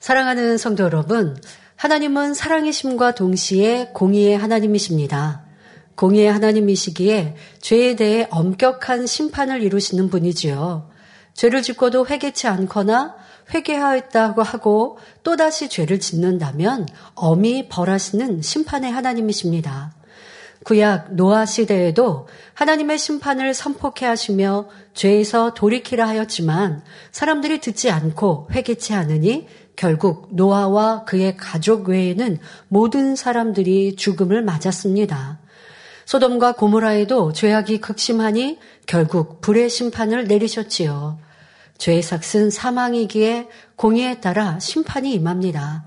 사랑하는 성도 여러분, 하나님은 사랑이심과 동시에 공의의 하나님이십니다. 공의의 하나님이시기에 죄에 대해 엄격한 심판을 이루시는 분이지요. 죄를 짓고도 회개치 않거나 회개하였다고 하고 또다시 죄를 짓는다면 엄히 벌하시는 심판의 하나님이십니다. 구약 노아 시대에도 하나님의 심판을 선포케 하시며 죄에서 돌이키라 하였지만 사람들이 듣지 않고 회개치 않으니 결국 노아와 그의 가족 외에는 모든 사람들이 죽음을 맞았습니다. 소돔과 고모라에도 죄악이 극심하니 결국 불의 심판을 내리셨지요. 죄의 삭은 사망이기에 공의에 따라 심판이 임합니다.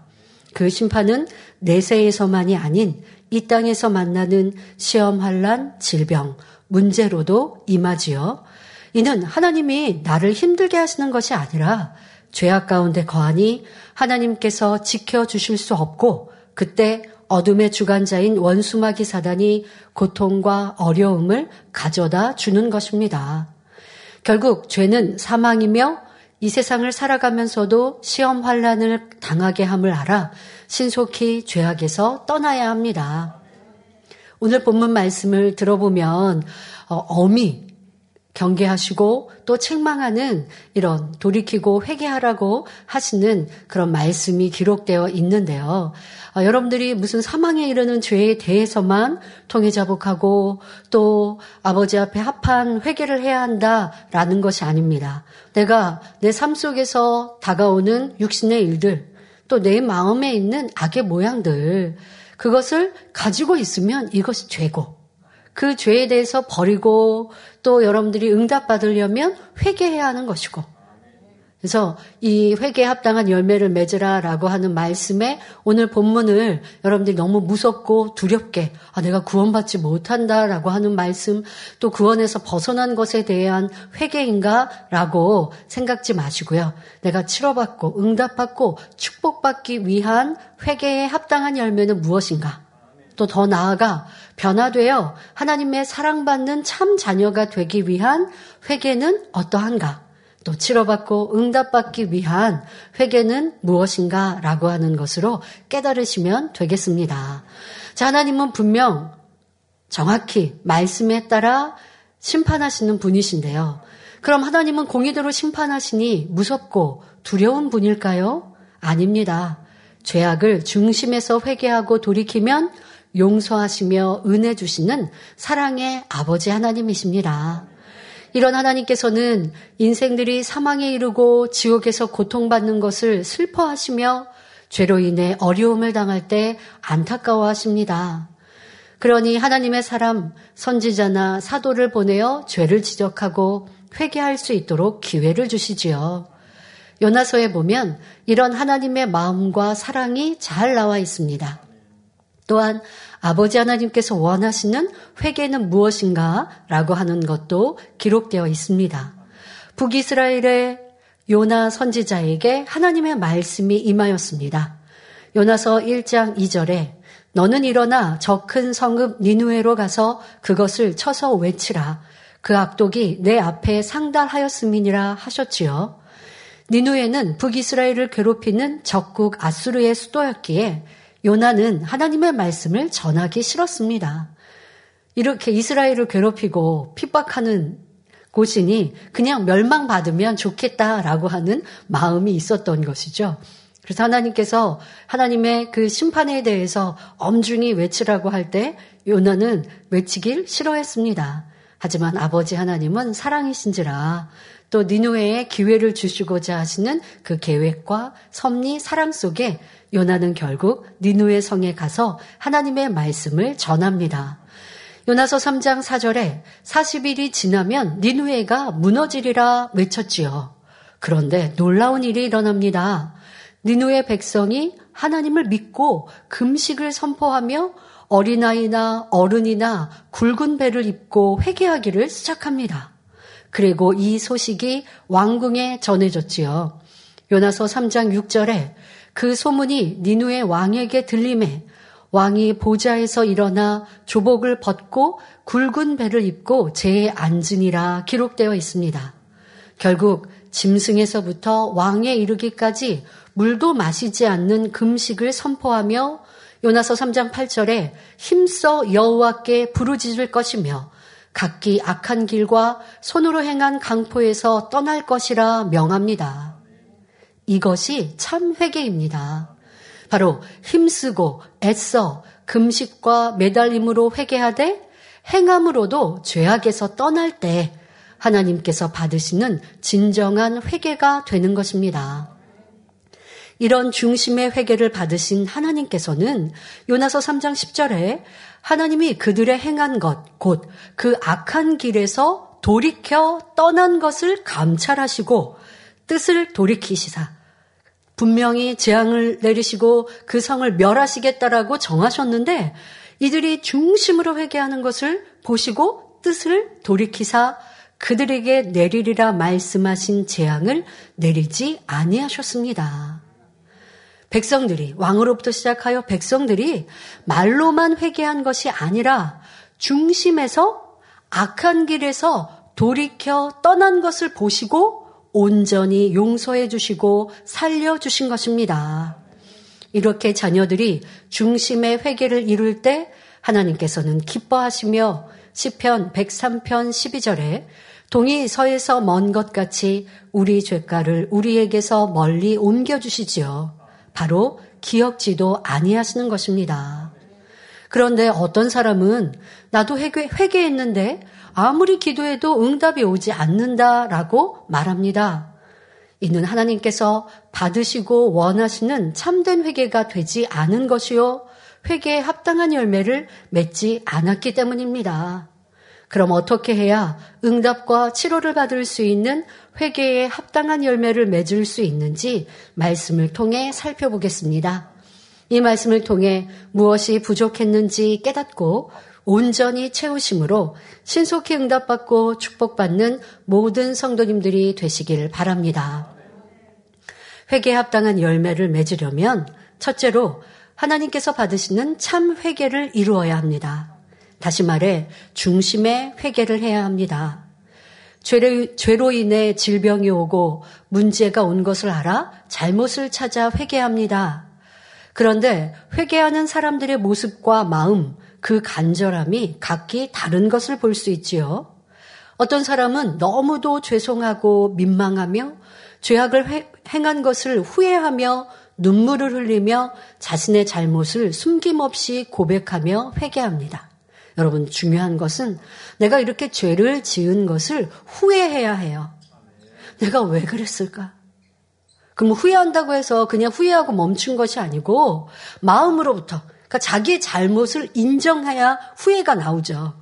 그 심판은 내세에서만이 아닌 이 땅에서 만나는 시험, 환란, 질병, 문제로도 임하지요. 이는 하나님이 나를 힘들게 하시는 것이 아니라 죄악 가운데 거하니 하나님께서 지켜주실 수 없고 그때 어둠의 주관자인 원수마귀 사단이 고통과 어려움을 가져다 주는 것입니다. 결국 죄는 사망이며 이 세상을 살아가면서도 시험 환란을 당하게 함을 알아 신속히 죄악에서 떠나야 합니다. 오늘 본문 말씀을 들어보면 어, 어미 경계하시고 또 책망하는 이런 돌이키고 회개하라고 하시는 그런 말씀이 기록되어 있는데요. 아, 여러분들이 무슨 사망에 이르는 죄에 대해서만 통해 자복하고 또 아버지 앞에 합한 회개를 해야 한다라는 것이 아닙니다. 내가 내 삶 속에서 다가오는 육신의 일들 또 내 마음에 있는 악의 모양들 그것을 가지고 있으면 이것이 죄고 그 죄에 대해서 버리고 또 여러분들이 응답받으려면 회개해야 하는 것이고 그래서 이 회개에 합당한 열매를 맺으라라고 하는 말씀에 오늘 본문을 여러분들이 너무 무섭고 두렵게 아 내가 구원받지 못한다라고 하는 말씀 또 구원에서 벗어난 것에 대한 회개인가라고 생각지 마시고요. 내가 치료받고 응답받고 축복받기 위한 회개에 합당한 열매는 무엇인가? 또 더 나아가 변화되어 하나님의 사랑받는 참 자녀가 되기 위한 회개는 어떠한가? 또 치료받고 응답받기 위한 회개는 무엇인가 라고 하는 것으로 깨달으시면 되겠습니다. 자, 하나님은 분명 정확히 말씀에 따라 심판하시는 분이신데요. 그럼 하나님은 공의대로 심판하시니 무섭고 두려운 분일까요? 아닙니다. 죄악을 중심에서 회개하고 돌이키면 용서하시며 은혜 주시는 사랑의 아버지 하나님이십니다. 이런 하나님께서는 인생들이 사망에 이르고 지옥에서 고통받는 것을 슬퍼하시며 죄로 인해 어려움을 당할 때 안타까워 하십니다. 그러니 하나님의 사람, 선지자나 사도를 보내어 죄를 지적하고 회개할 수 있도록 기회를 주시지요. 요나서에 보면 이런 하나님의 마음과 사랑이 잘 나와 있습니다. 또한 아버지 하나님께서 원하시는 회개는 무엇인가? 라고 하는 것도 기록되어 있습니다. 북이스라엘의 요나 선지자에게 하나님의 말씀이 임하였습니다. 요나서 1장 2절에 너는 일어나 저 큰 성읍 니누에로 가서 그것을 쳐서 외치라. 그 악독이 내 앞에 상달하였음이니라 하셨지요. 니누에는 북이스라엘을 괴롭히는 적국 아수르의 수도였기에 요나는 하나님의 말씀을 전하기 싫었습니다. 이렇게 이스라엘을 괴롭히고 핍박하는 곳이니 그냥 멸망받으면 좋겠다라고 하는 마음이 있었던 것이죠. 그래서 하나님께서 하나님의 그 심판에 대해서 엄중히 외치라고 할 때 요나는 외치길 싫어했습니다. 하지만 아버지 하나님은 사랑이신지라 또 니누에에 기회를 주시고자 하시는 그 계획과 섭리 사랑 속에 요나는 결국 니누의 성에 가서 하나님의 말씀을 전합니다. 요나서 3장 4절에 40일이 지나면 니누에가 무너지리라 외쳤지요. 그런데 놀라운 일이 일어납니다. 니누의 백성이 하나님을 믿고 금식을 선포하며 어린아이나 어른이나 굵은 배를 입고 회개하기를 시작합니다. 그리고 이 소식이 왕궁에 전해졌지요. 요나서 3장 6절에 그 소문이 니누의 왕에게 들림에 왕이 보좌에서 일어나 조복을 벗고 굵은 배를 입고 제에 앉으니라 기록되어 있습니다. 결국 짐승에서부터 왕에 이르기까지 물도 마시지 않는 금식을 선포하며 요나서 3장 8절에 힘써 여호와께 부르짖을 것이며 각기 악한 길과 손으로 행한 강포에서 떠날 것이라 명합니다. 이것이 참 회개입니다. 바로 힘쓰고 애써 금식과 매달림으로 회개하되 행함으로도 죄악에서 떠날 때 하나님께서 받으시는 진정한 회개가 되는 것입니다. 이런 중심의 회개를 받으신 하나님께서는 요나서 3장 10절에 하나님이 그들의 행한 것, 곧 그 악한 길에서 돌이켜 떠난 것을 감찰하시고 뜻을 돌이키시사 분명히 재앙을 내리시고 그 성을 멸하시겠다라고 정하셨는데 이들이 중심으로 회개하는 것을 보시고 뜻을 돌이키사 그들에게 내리리라 말씀하신 재앙을 내리지 아니하셨습니다. 백성들이 왕으로부터 시작하여 백성들이 말로만 회개한 것이 아니라 중심에서 악한 길에서 돌이켜 떠난 것을 보시고 온전히 용서해 주시고 살려 주신 것입니다. 이렇게 자녀들이 중심의 회개를 이룰 때 하나님께서는 기뻐하시며 시편 103편 12절에 동이 서에서 먼 것 같이 우리 죄가를 우리에게서 멀리 옮겨 주시지요. 바로 기억지도 아니하시는 것입니다. 그런데 어떤 사람은 나도 회개, 회개했는데 아무리 기도해도 응답이 오지 않는다라고 말합니다. 이는 하나님께서 받으시고 원하시는 참된 회개가 되지 않은 것이요. 회개에 합당한 열매를 맺지 않았기 때문입니다. 그럼 어떻게 해야 응답과 치료를 받을 수 있는 회개에 합당한 열매를 맺을 수 있는지 말씀을 통해 살펴보겠습니다. 이 말씀을 통해 무엇이 부족했는지 깨닫고 온전히 채우심으로 신속히 응답받고 축복받는 모든 성도님들이 되시길 바랍니다. 회개에 합당한 열매를 맺으려면 첫째로 하나님께서 받으시는 참 회개를 이루어야 합니다. 다시 말해 중심의 회개를 해야 합니다. 죄로, 죄로 인해 질병이 오고 문제가 온 것을 알아 잘못을 찾아 회개합니다. 그런데 회개하는 사람들의 모습과 마음, 그 간절함이 각기 다른 것을 볼 수 있지요. 어떤 사람은 너무도 죄송하고 민망하며 죄악을 행한 것을 후회하며 눈물을 흘리며 자신의 잘못을 숨김없이 고백하며 회개합니다. 여러분 중요한 것은 내가 이렇게 죄를 지은 것을 후회해야 해요. 내가 왜 그랬을까? 그럼 후회한다고 해서 그냥 후회하고 멈춘 것이 아니고 마음으로부터 그러니까 자기의 잘못을 인정해야 후회가 나오죠.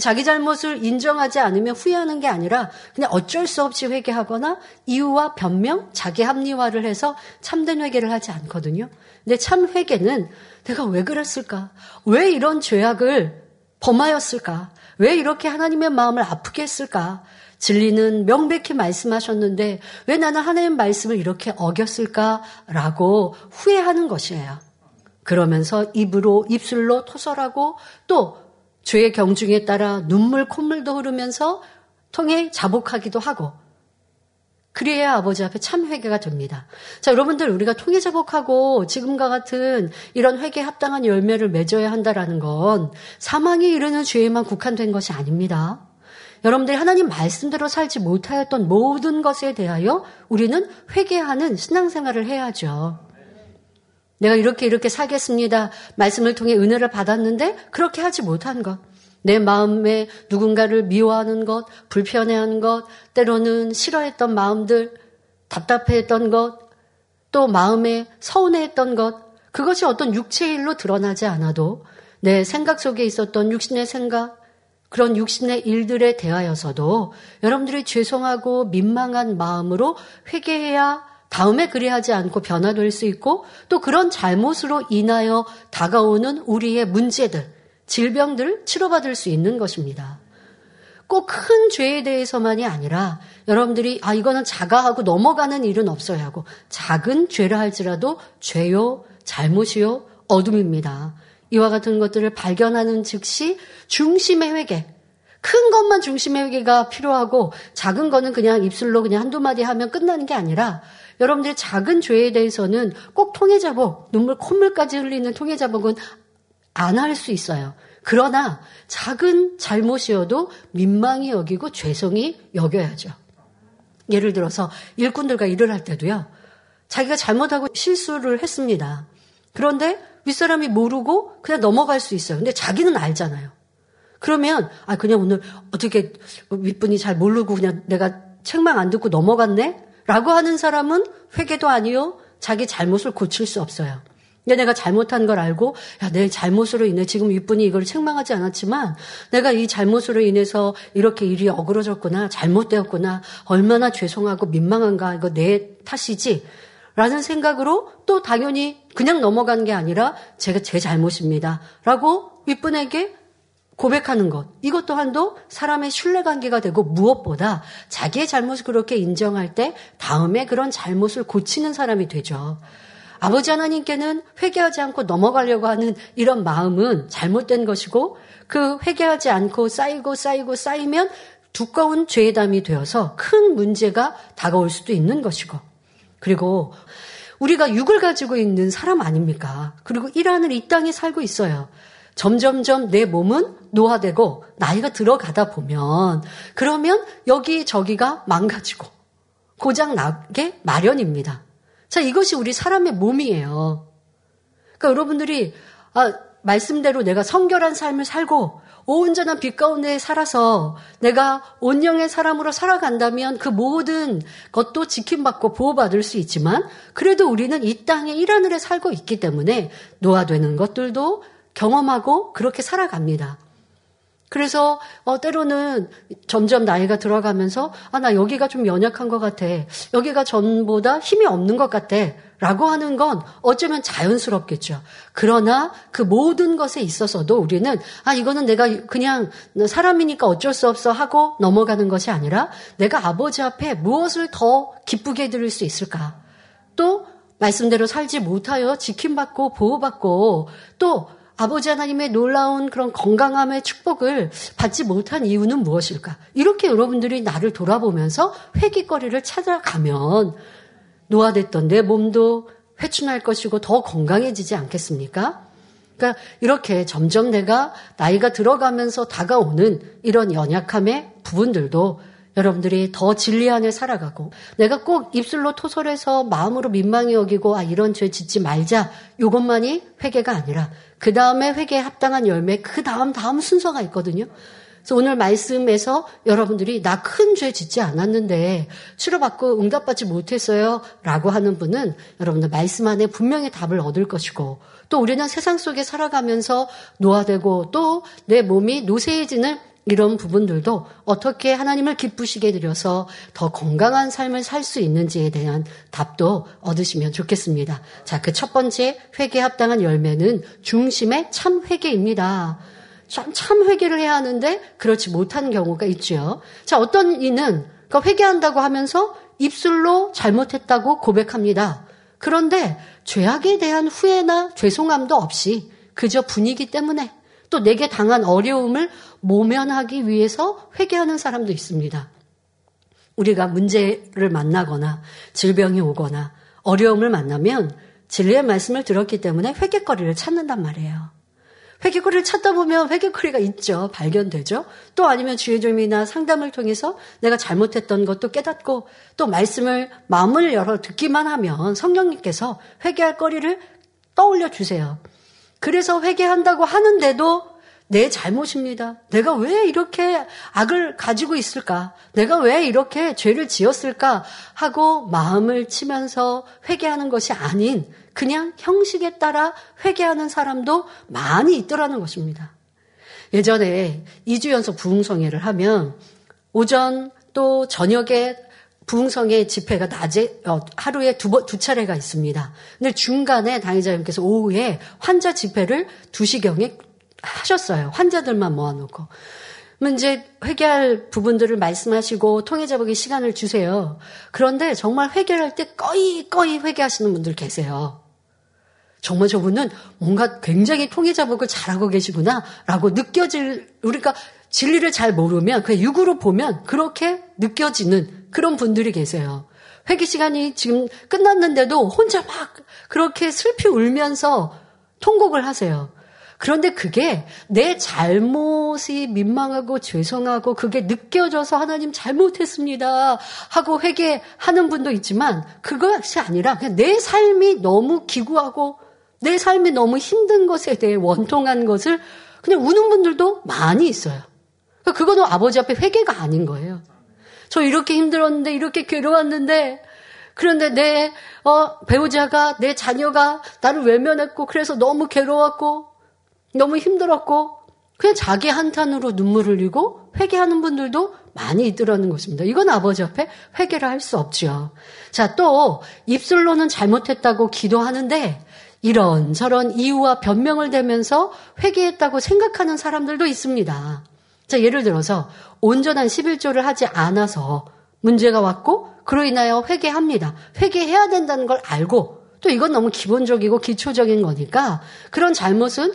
자기 잘못을 인정하지 않으면 후회하는 게 아니라 그냥 어쩔 수 없이 회개하거나 이유와 변명, 자기 합리화를 해서 참된 회개를 하지 않거든요. 근데 참 회개는 내가 왜 그랬을까? 왜 이런 죄악을 범하였을까? 왜 이렇게 하나님의 마음을 아프게 했을까? 진리는 명백히 말씀하셨는데 왜 나는 하나님 말씀을 이렇게 어겼을까라고 후회하는 것이에요. 그러면서 입으로 입술로 토설하고 또 죄의 경중에 따라 눈물 콧물도 흐르면서 통해 자복하기도 하고 그래야 아버지 앞에 참 회개가 됩니다. 자, 여러분들 우리가 통해 자복하고 지금과 같은 이런 회개에 합당한 열매를 맺어야 한다라는 건 사망에 이르는 죄에만 국한된 것이 아닙니다. 여러분들이 하나님 말씀대로 살지 못하였던 모든 것에 대하여 우리는 회개하는 신앙생활을 해야죠. 내가 이렇게 이렇게 살겠습니다. 말씀을 통해 은혜를 받았는데 그렇게 하지 못한 것. 내 마음에 누군가를 미워하는 것, 불편해하는 것, 때로는 싫어했던 마음들, 답답해했던 것, 또 마음에 서운해했던 것, 그것이 어떤 육체의 일로 드러나지 않아도 내 생각 속에 있었던 육신의 생각, 그런 육신의 일들에 대하여서도 여러분들이 죄송하고 민망한 마음으로 회개해야 다음에 그리하지 않고 변화될 수 있고 또 그런 잘못으로 인하여 다가오는 우리의 문제들, 질병들 치료받을 수 있는 것입니다. 꼭 큰 죄에 대해서만이 아니라 여러분들이 아 이거는 자가하고 넘어가는 일은 없어야 하고 작은 죄를 할지라도 죄요 잘못이요 어둠입니다. 이와 같은 것들을 발견하는 즉시 중심의 회개 큰 것만 중심의 회개가 필요하고 작은 거는 그냥 입술로 그냥 한두 마디 하면 끝나는 게 아니라 여러분들의 작은 죄에 대해서는 꼭 통해자복, 눈물, 콧물까지 흘리는 통해자복은 안 할 수 있어요. 그러나 작은 잘못이어도 민망히 여기고 죄송히 여겨야죠. 예를 들어서 일꾼들과 일을 할 때도요. 자기가 잘못하고 실수를 했습니다. 그런데 윗사람이 모르고 그냥 넘어갈 수 있어요. 근데 자기는 알잖아요. 그러면 아 그냥 오늘 어떻게 윗분이 잘 모르고 그냥 내가 책망 안 듣고 넘어갔네? 라고 하는 사람은 회개도 아니요. 자기 잘못을 고칠 수 없어요. 근데 내가 잘못한 걸 알고 야, 내 잘못으로 인해 지금 윗분이 이걸 책망하지 않았지만 내가 이 잘못으로 인해서 이렇게 일이 어그러졌구나. 잘못되었구나. 얼마나 죄송하고 민망한가. 이거 내 탓이지. 라는 생각으로 또 당연히 그냥 넘어간 게 아니라 제가 제 잘못입니다. 라고 윗분에게 고백하는 것. 이것 또한도 사람의 신뢰관계가 되고 무엇보다 자기의 잘못을 그렇게 인정할 때 다음에 그런 잘못을 고치는 사람이 되죠. 아버지 하나님께는 회개하지 않고 넘어가려고 하는 이런 마음은 잘못된 것이고 그 회개하지 않고 쌓이고 쌓이고 쌓이면 두꺼운 죄담이 되어서 큰 문제가 다가올 수도 있는 것이고 그리고 우리가 육을 가지고 있는 사람 아닙니까? 그리고 일하는 이 땅에 살고 있어요. 점점점 내 몸은 노화되고 나이가 들어가다 보면 그러면 여기 저기가 망가지고 고장 나게 마련입니다. 자, 이것이 우리 사람의 몸이에요. 그러니까 여러분들이 아, 말씀대로 내가 성결한 삶을 살고 온전한 빛 가운데 살아서 내가 온영의 사람으로 살아간다면 그 모든 것도 지킴받고 보호받을 수 있지만 그래도 우리는 이 땅에 이 하늘에 살고 있기 때문에 노화되는 것들도 경험하고 그렇게 살아갑니다. 그래서 어, 때로는 점점 나이가 들어가면서 아 나 여기가 좀 연약한 것 같아. 여기가 전보다 힘이 없는 것 같아. 라고 하는 건 어쩌면 자연스럽겠죠. 그러나 그 모든 것에 있어서도 우리는 아 이거는 내가 그냥 사람이니까 어쩔 수 없어 하고 넘어가는 것이 아니라 내가 아버지 앞에 무엇을 더 기쁘게 드릴 수 있을까? 또 말씀대로 살지 못하여 지킴받고 보호받고 또 아버지 하나님의 놀라운 그런 건강함의 축복을 받지 못한 이유는 무엇일까? 이렇게 여러분들이 나를 돌아보면서 회귀거리를 찾아가면 노화됐던 내 몸도 회춘할 것이고 더 건강해지지 않겠습니까? 그러니까 이렇게 점점 내가 나이가 들어가면서 다가오는 이런 연약함의 부분들도 여러분들이 더 진리 안에 살아가고 내가 꼭 입술로 토설해서 마음으로 민망히 여기고 아 이런 죄 짓지 말자 이것만이 회개가 아니라 그 다음에 회개에 합당한 열매 그 다음 다음 순서가 있거든요. 그래서 오늘 말씀에서 여러분들이 나 큰 죄 짓지 않았는데 치료받고 응답받지 못했어요 라고 하는 분은 여러분들 말씀 안에 분명히 답을 얻을 것이고 또 우리는 세상 속에 살아가면서 노화되고 또 내 몸이 노쇠해지는 이런 부분들도 어떻게 하나님을 기쁘시게 드려서 더 건강한 삶을 살 수 있는지에 대한 답도 얻으시면 좋겠습니다. 자, 그 첫 번째 회개 합당한 열매는 중심의 참 회개입니다. 참, 참 회개를 해야 하는데 그렇지 못한 경우가 있죠. 자, 어떤 이는 그 회개한다고 하면서 입술로 잘못했다고 고백합니다. 그런데 죄악에 대한 후회나 죄송함도 없이 그저 분위기 때문에 또 내게 당한 어려움을 모면하기 위해서 회개하는 사람도 있습니다. 우리가 문제를 만나거나 질병이 오거나 어려움을 만나면 진리의 말씀을 들었기 때문에 회개거리를 찾는단 말이에요. 회개거리를 찾다 보면 회개거리가 있죠. 발견되죠. 또 아니면 주의점이나 상담을 통해서 내가 잘못했던 것도 깨닫고 또 말씀을 마음을 열어 듣기만 하면 성령님께서 회개할 거리를 떠올려 주세요. 그래서 회개한다고 하는데도 내 잘못입니다. 내가 왜 이렇게 악을 가지고 있을까? 내가 왜 이렇게 죄를 지었을까? 하고 마음을 치면서 회개하는 것이 아닌 그냥 형식에 따라 회개하는 사람도 많이 있더라는 것입니다. 예전에 2주 연속 부흥성회를 하면 오전 또 저녁에 부흥성의 집회가 낮에 어, 하루에 두, 번, 두 차례가 있습니다. 근데 중간에 당의자님께서 오후에 환자 집회를 2시경에 하셨어요. 환자들만 모아놓고. 이제 회개할 부분들을 말씀하시고 통해자보기 시간을 주세요. 그런데 정말 회개할 때 꺼이 꺼이 회개하시는 분들 계세요. 정말 저분은 뭔가 굉장히 통해자복을 잘하고 계시구나라고 느껴질 우리가 진리를 잘 모르면 그 육으로 보면 그렇게 느껴지는 그런 분들이 계세요. 회개 시간이 지금 끝났는데도 혼자 막 그렇게 슬피 울면서 통곡을 하세요. 그런데 그게 내 잘못이 민망하고 죄송하고 그게 느껴져서 하나님 잘못했습니다 하고 회개하는 분도 있지만 그것이 아니라 그냥 내 삶이 너무 기구하고 내 삶이 너무 힘든 것에 대해 원통한 것을 그냥 우는 분들도 많이 있어요. 그러니까 그거는 아버지 앞에 회개가 아닌 거예요. 저 이렇게 힘들었는데 이렇게 괴로웠는데 그런데 내 어, 배우자가 내 자녀가 나를 외면했고 그래서 너무 괴로웠고 너무 힘들었고 그냥 자기 한탄으로 눈물 흘리고 회개하는 분들도 많이 있더라는 것입니다. 이건 아버지 앞에 회개를 할 수 없죠. 자, 또 입술로는 잘못했다고 기도하는데 이런저런 이유와 변명을 대면서 회개했다고 생각하는 사람들도 있습니다. 자, 예를 들어서 온전한 11조를 하지 않아서 문제가 왔고 그로 인하여 회개합니다. 회개해야 된다는 걸 알고 또 이건 너무 기본적이고 기초적인 거니까 그런 잘못은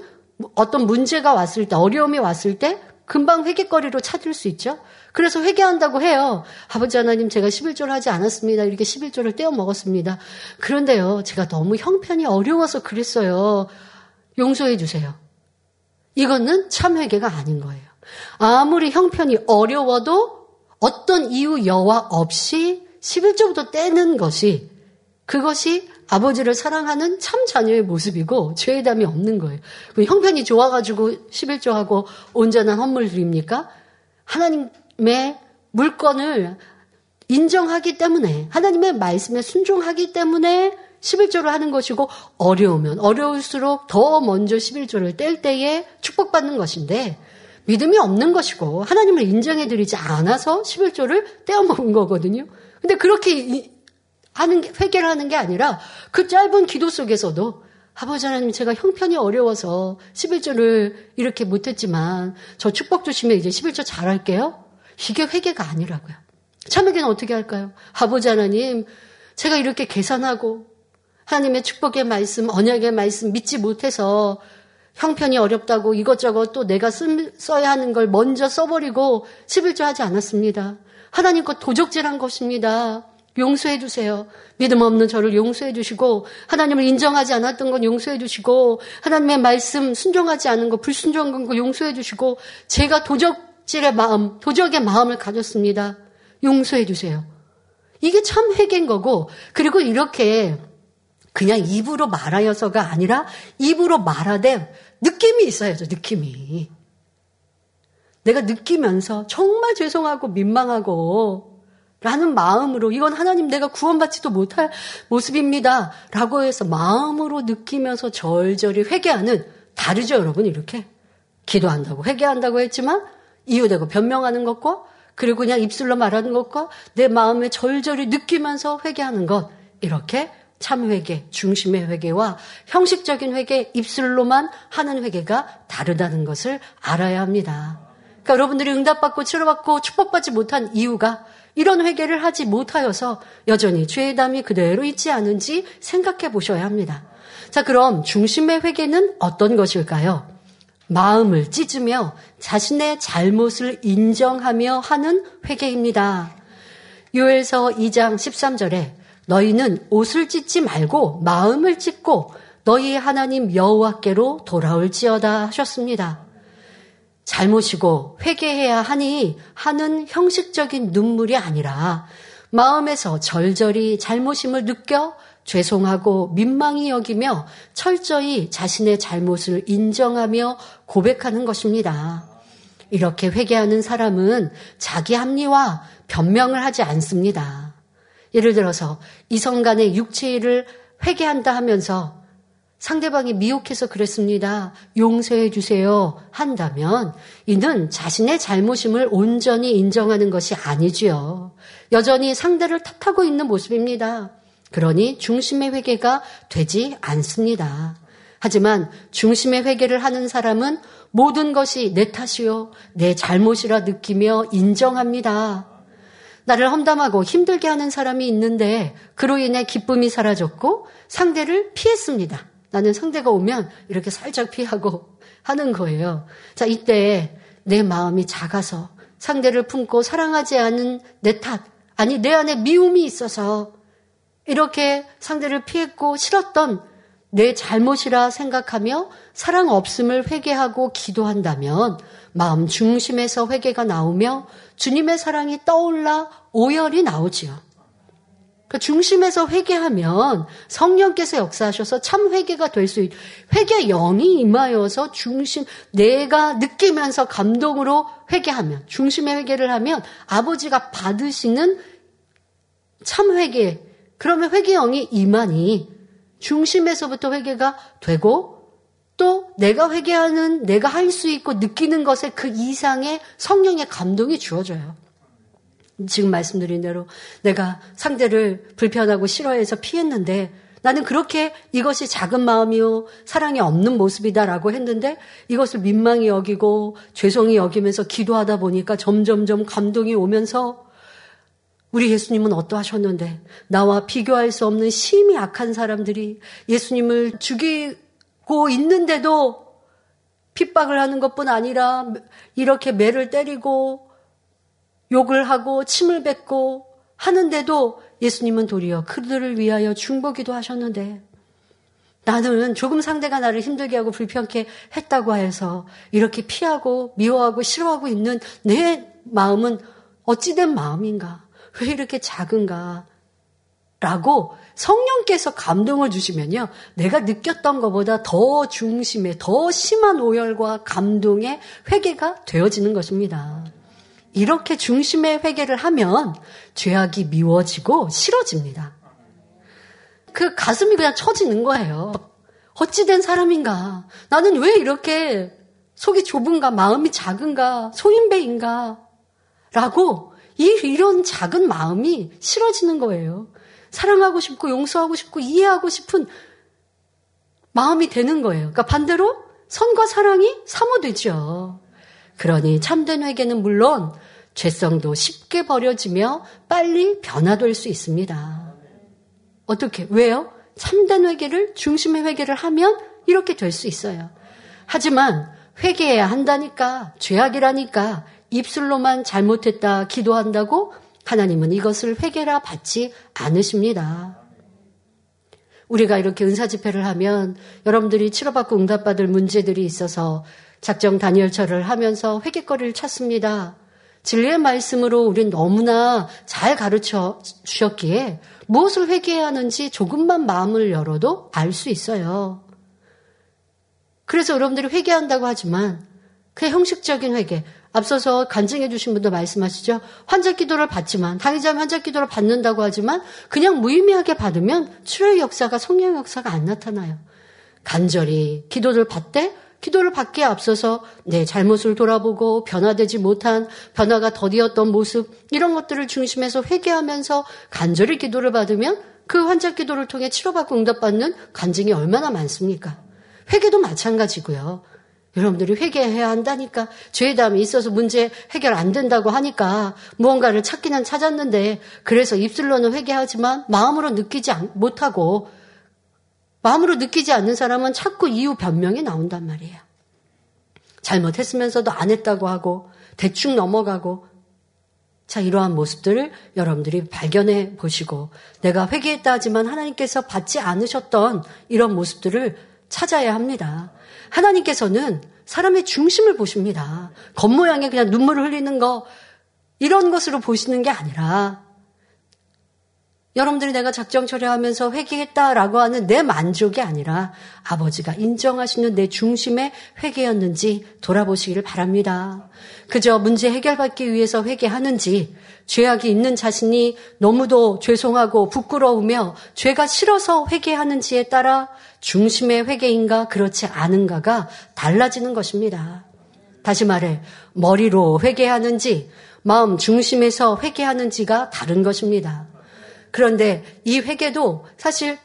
어떤 문제가 왔을 때 어려움이 왔을 때 금방 회개거리로 찾을 수 있죠. 그래서 회개한다고 해요. 아버지 하나님 제가 11조를 하지 않았습니다. 이렇게 11조를 떼어 먹었습니다. 그런데요. 제가 너무 형편이 어려워서 그랬어요. 용서해 주세요. 이거는 참 회개가 아닌 거예요. 아무리 형편이 어려워도 어떤 이유 여와 없이 11조부터 떼는 것이 그것이 아버지를 사랑하는 참 자녀의 모습이고 죄의담이 없는 거예요. 형편이 좋아가지고 11조하고 온전한 헌물 드립니까? 하나님의 물건을 인정하기 때문에 하나님의 말씀에 순종하기 때문에 11조를 하는 것이고 어려우면 어려울수록 더 먼저 11조를 뗄 때에 축복받는 것인데 믿음이 없는 것이고 하나님을 인정해 드리지 않아서 11조를 떼어먹은 거거든요. 근데 그렇게 하는 게, 회개를 하는 게 아니라 그 짧은 기도 속에서도 아버지 하나님 제가 형편이 어려워서 11조를 이렇게 못했지만 저 축복 주시면 이제 11조 잘할게요. 이게 회개가 아니라고요. 참회개는 어떻게 할까요? 아버지 하나님 제가 이렇게 계산하고 하나님의 축복의 말씀, 언약의 말씀 믿지 못해서 형편이 어렵다고 이것저것 또 내가 쓴, 써야 하는 걸 먼저 써버리고 11조 하지 않았습니다. 하나님 것 도적질한 것입니다. 용서해 주세요. 믿음 없는 저를 용서해 주시고 하나님을 인정하지 않았던 건 용서해 주시고 하나님의 말씀 순종하지 않은 거 불순종한 거 용서해 주시고 제가 도적질의 마음, 도적의 마음을 가졌습니다. 용서해 주세요. 이게 참 회개인 거고 그리고 이렇게 그냥 입으로 말하여서가 아니라 입으로 말하되 느낌이 있어야죠, 느낌이. 내가 느끼면서 정말 죄송하고 민망하고 라는 마음으로 이건 하나님 내가 구원받지도 못할 모습입니다. 라고 해서 마음으로 느끼면서 절절히 회개하는 다르죠, 여러분, 이렇게. 기도한다고 회개한다고 했지만 이유되고 변명하는 것과 그리고 그냥 입술로 말하는 것과 내 마음에 절절히 느끼면서 회개하는 것 이렇게 참 회개, 중심의 회개와 형식적인 회개, 입술로만 하는 회개가 다르다는 것을 알아야 합니다. 그러니까 여러분들이 응답받고 치료받고 축복받지 못한 이유가 이런 회개를 하지 못하여서 여전히 죄의 담이 그대로 있지 않은지 생각해 보셔야 합니다. 자, 그럼 중심의 회개는 어떤 것일까요? 마음을 찢으며 자신의 잘못을 인정하며 하는 회개입니다. 요엘서 2장 13절에 너희는 옷을 찢지 말고 마음을 찢고 너희의 하나님 여호와께로 돌아올지어다 하셨습니다. 잘못이고 회개해야 하니 하는 형식적인 눈물이 아니라 마음에서 절절히 잘못임을 느껴 죄송하고 민망히 여기며 철저히 자신의 잘못을 인정하며 고백하는 것입니다. 이렇게 회개하는 사람은 자기 합리와 변명을 하지 않습니다. 예를 들어서 이성 간의 육체를 회개한다 하면서 상대방이 미혹해서 그랬습니다. 용서해 주세요. 한다면 이는 자신의 잘못임을 온전히 인정하는 것이 아니지요. 여전히 상대를 탓하고 있는 모습입니다. 그러니 중심의 회개가 되지 않습니다. 하지만 중심의 회개를 하는 사람은 모든 것이 내 탓이요, 내 잘못이라 느끼며 인정합니다. 나를 험담하고 힘들게 하는 사람이 있는데 그로 인해 기쁨이 사라졌고 상대를 피했습니다. 나는 상대가 오면 이렇게 살짝 피하고 하는 거예요. 자, 이때 내 마음이 작아서 상대를 품고 사랑하지 않은 내 탓, 아니 내 안에 미움이 있어서 이렇게 상대를 피했고 싫었던 내 잘못이라 생각하며 사랑 없음을 회개하고 기도한다면 마음 중심에서 회개가 나오며 주님의 사랑이 떠올라 오열이 나오지요. 그 중심에서 회개하면 성령께서 역사하셔서 참 회개가 될 수 있, 회개 영이 임하여서 중심, 내가 느끼면서 감동으로 회개하면, 중심의 회개를 하면 아버지가 받으시는 참 회개, 그러면 회개 영이 임하니 중심에서부터 회개가 되고 또 내가 회개하는, 내가 할 수 있고 느끼는 것에 그 이상의 성령의 감동이 주어져요. 지금 말씀드린 대로 내가 상대를 불편하고 싫어해서 피했는데 나는 그렇게 이것이 작은 마음이요 사랑이 없는 모습이다라고 했는데 이것을 민망히 여기고 죄송히 여기면서 기도하다 보니까 점점점 감동이 오면서 우리 예수님은 어떠하셨는데 나와 비교할 수 없는 심히 악한 사람들이 예수님을 죽이고 있는데도 핍박을 하는 것뿐 아니라 이렇게 매를 때리고 욕을 하고 침을 뱉고 하는데도 예수님은 도리어 그들을 위하여 중보기도 하셨는데 나는 조금 상대가 나를 힘들게 하고 불편케 했다고 해서 이렇게 피하고 미워하고 싫어하고 있는 내 마음은 어찌된 마음인가? 왜 이렇게 작은가? 라고 성령께서 감동을 주시면요. 내가 느꼈던 것보다 더 중심에 더 심한 오열과 감동의 회개가 되어지는 것입니다. 이렇게 중심의 회개를 하면 죄악이 미워지고 싫어집니다. 그 가슴이 그냥 처지는 거예요. 어찌된 사람인가? 나는 왜 이렇게 속이 좁은가? 마음이 작은가? 소인배인가? 라고 이, 이런 작은 마음이 싫어지는 거예요. 사랑하고 싶고 용서하고 싶고 이해하고 싶은 마음이 되는 거예요. 그러니까 반대로 선과 사랑이 사모되죠. 그러니 참된 회개는 물론 죄성도 쉽게 버려지며 빨리 변화될 수 있습니다. 어떻게? 왜요? 참된 회개를 중심의 회개를 하면 이렇게 될 수 있어요. 하지만 회개해야 한다니까 죄악이라니까 입술로만 잘못했다 기도한다고 하나님은 이것을 회개라 받지 않으십니다. 우리가 이렇게 은사 집회를 하면 여러분들이 치료받고 응답받을 문제들이 있어서 작정 단열처를 하면서 회개거리를 찾습니다. 진리의 말씀으로 우린 너무나 잘 가르쳐 주셨기에 무엇을 회개해야 하는지 조금만 마음을 열어도 알 수 있어요. 그래서 여러분들이 회개한다고 하지만 그 형식적인 회개, 앞서서 간증해 주신 분도 말씀하시죠. 환자 기도를 받지만, 당의자면 환자 기도를 받는다고 하지만, 그냥 무의미하게 받으면 치료의 역사가 성령 역사가 안 나타나요. 간절히 기도를 받되 기도를 받기에 앞서서 내 잘못을 돌아보고 변화되지 못한 변화가 더디었던 모습 이런 것들을 중심해서 회개하면서 간절히 기도를 받으면 그 환자 기도를 통해 치료받고 응답받는 간증이 얼마나 많습니까? 회개도 마찬가지고요. 여러분들이 회개해야 한다니까 죄담이 있어서 문제 해결 안 된다고 하니까 무언가를 찾기는 찾았는데 그래서 입술로는 회개하지만 마음으로 느끼지 못하고 마음으로 느끼지 않는 사람은 자꾸 이유 변명이 나온단 말이에요. 잘못했으면서도 안 했다고 하고 대충 넘어가고 자 이러한 모습들을 여러분들이 발견해 보시고 내가 회개했다 하지만 하나님께서 받지 않으셨던 이런 모습들을 찾아야 합니다. 하나님께서는 사람의 중심을 보십니다. 겉모양에 그냥 눈물을 흘리는 거 이런 것으로 보시는 게 아니라 여러분들이 내가 작정 처리하면서 회개했다라고 하는 내 만족이 아니라 아버지가 인정하시는 내 중심의 회개였는지 돌아보시기를 바랍니다. 그저 문제 해결받기 위해서 회개하는지 죄악이 있는 자신이 너무도 죄송하고 부끄러우며 죄가 싫어서 회개하는지에 따라 중심의 회개인가 그렇지 않은가가 달라지는 것입니다. 다시 말해 머리로 회개하는지 마음 중심에서 회개하는지가 다른 것입니다. 그런데 이 회개도 사실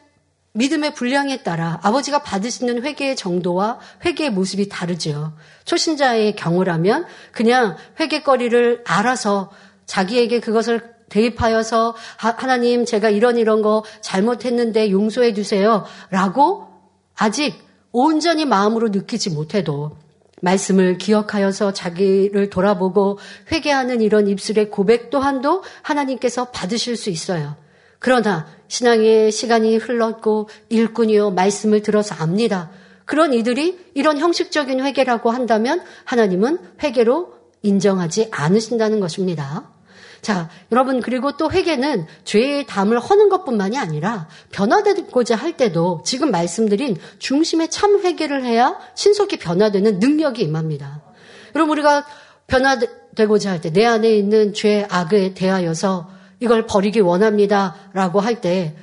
믿음의 분량에 따라 아버지가 받으시는 회개의 정도와 회개의 모습이 다르죠. 초신자의 경우라면 그냥 회개거리를 알아서 자기에게 그것을 대입하여서 하나님 제가 이런 이런 거 잘못했는데 용서해 주세요. 라고 아직 온전히 마음으로 느끼지 못해도 말씀을 기억하여서 자기를 돌아보고 회개하는 이런 입술의 고백 또한도 하나님께서 받으실 수 있어요. 그러나 신앙의 시간이 흘렀고 일꾼이요 말씀을 들어서 압니다. 그런 이들이 이런 형식적인 회개라고 한다면 하나님은 회개로 인정하지 않으신다는 것입니다. 자, 여러분, 그리고 또 회개는 죄의 담을 허는 것뿐만이 아니라 변화되고자 할 때도 지금 말씀드린 중심의 참 회개를 해야 신속히 변화되는 능력이 임합니다. 여러분, 우리가 변화되고자 할 때 내 안에 있는 죄, 악에 대하여서 이걸 버리기 원합니다. 라고 할 때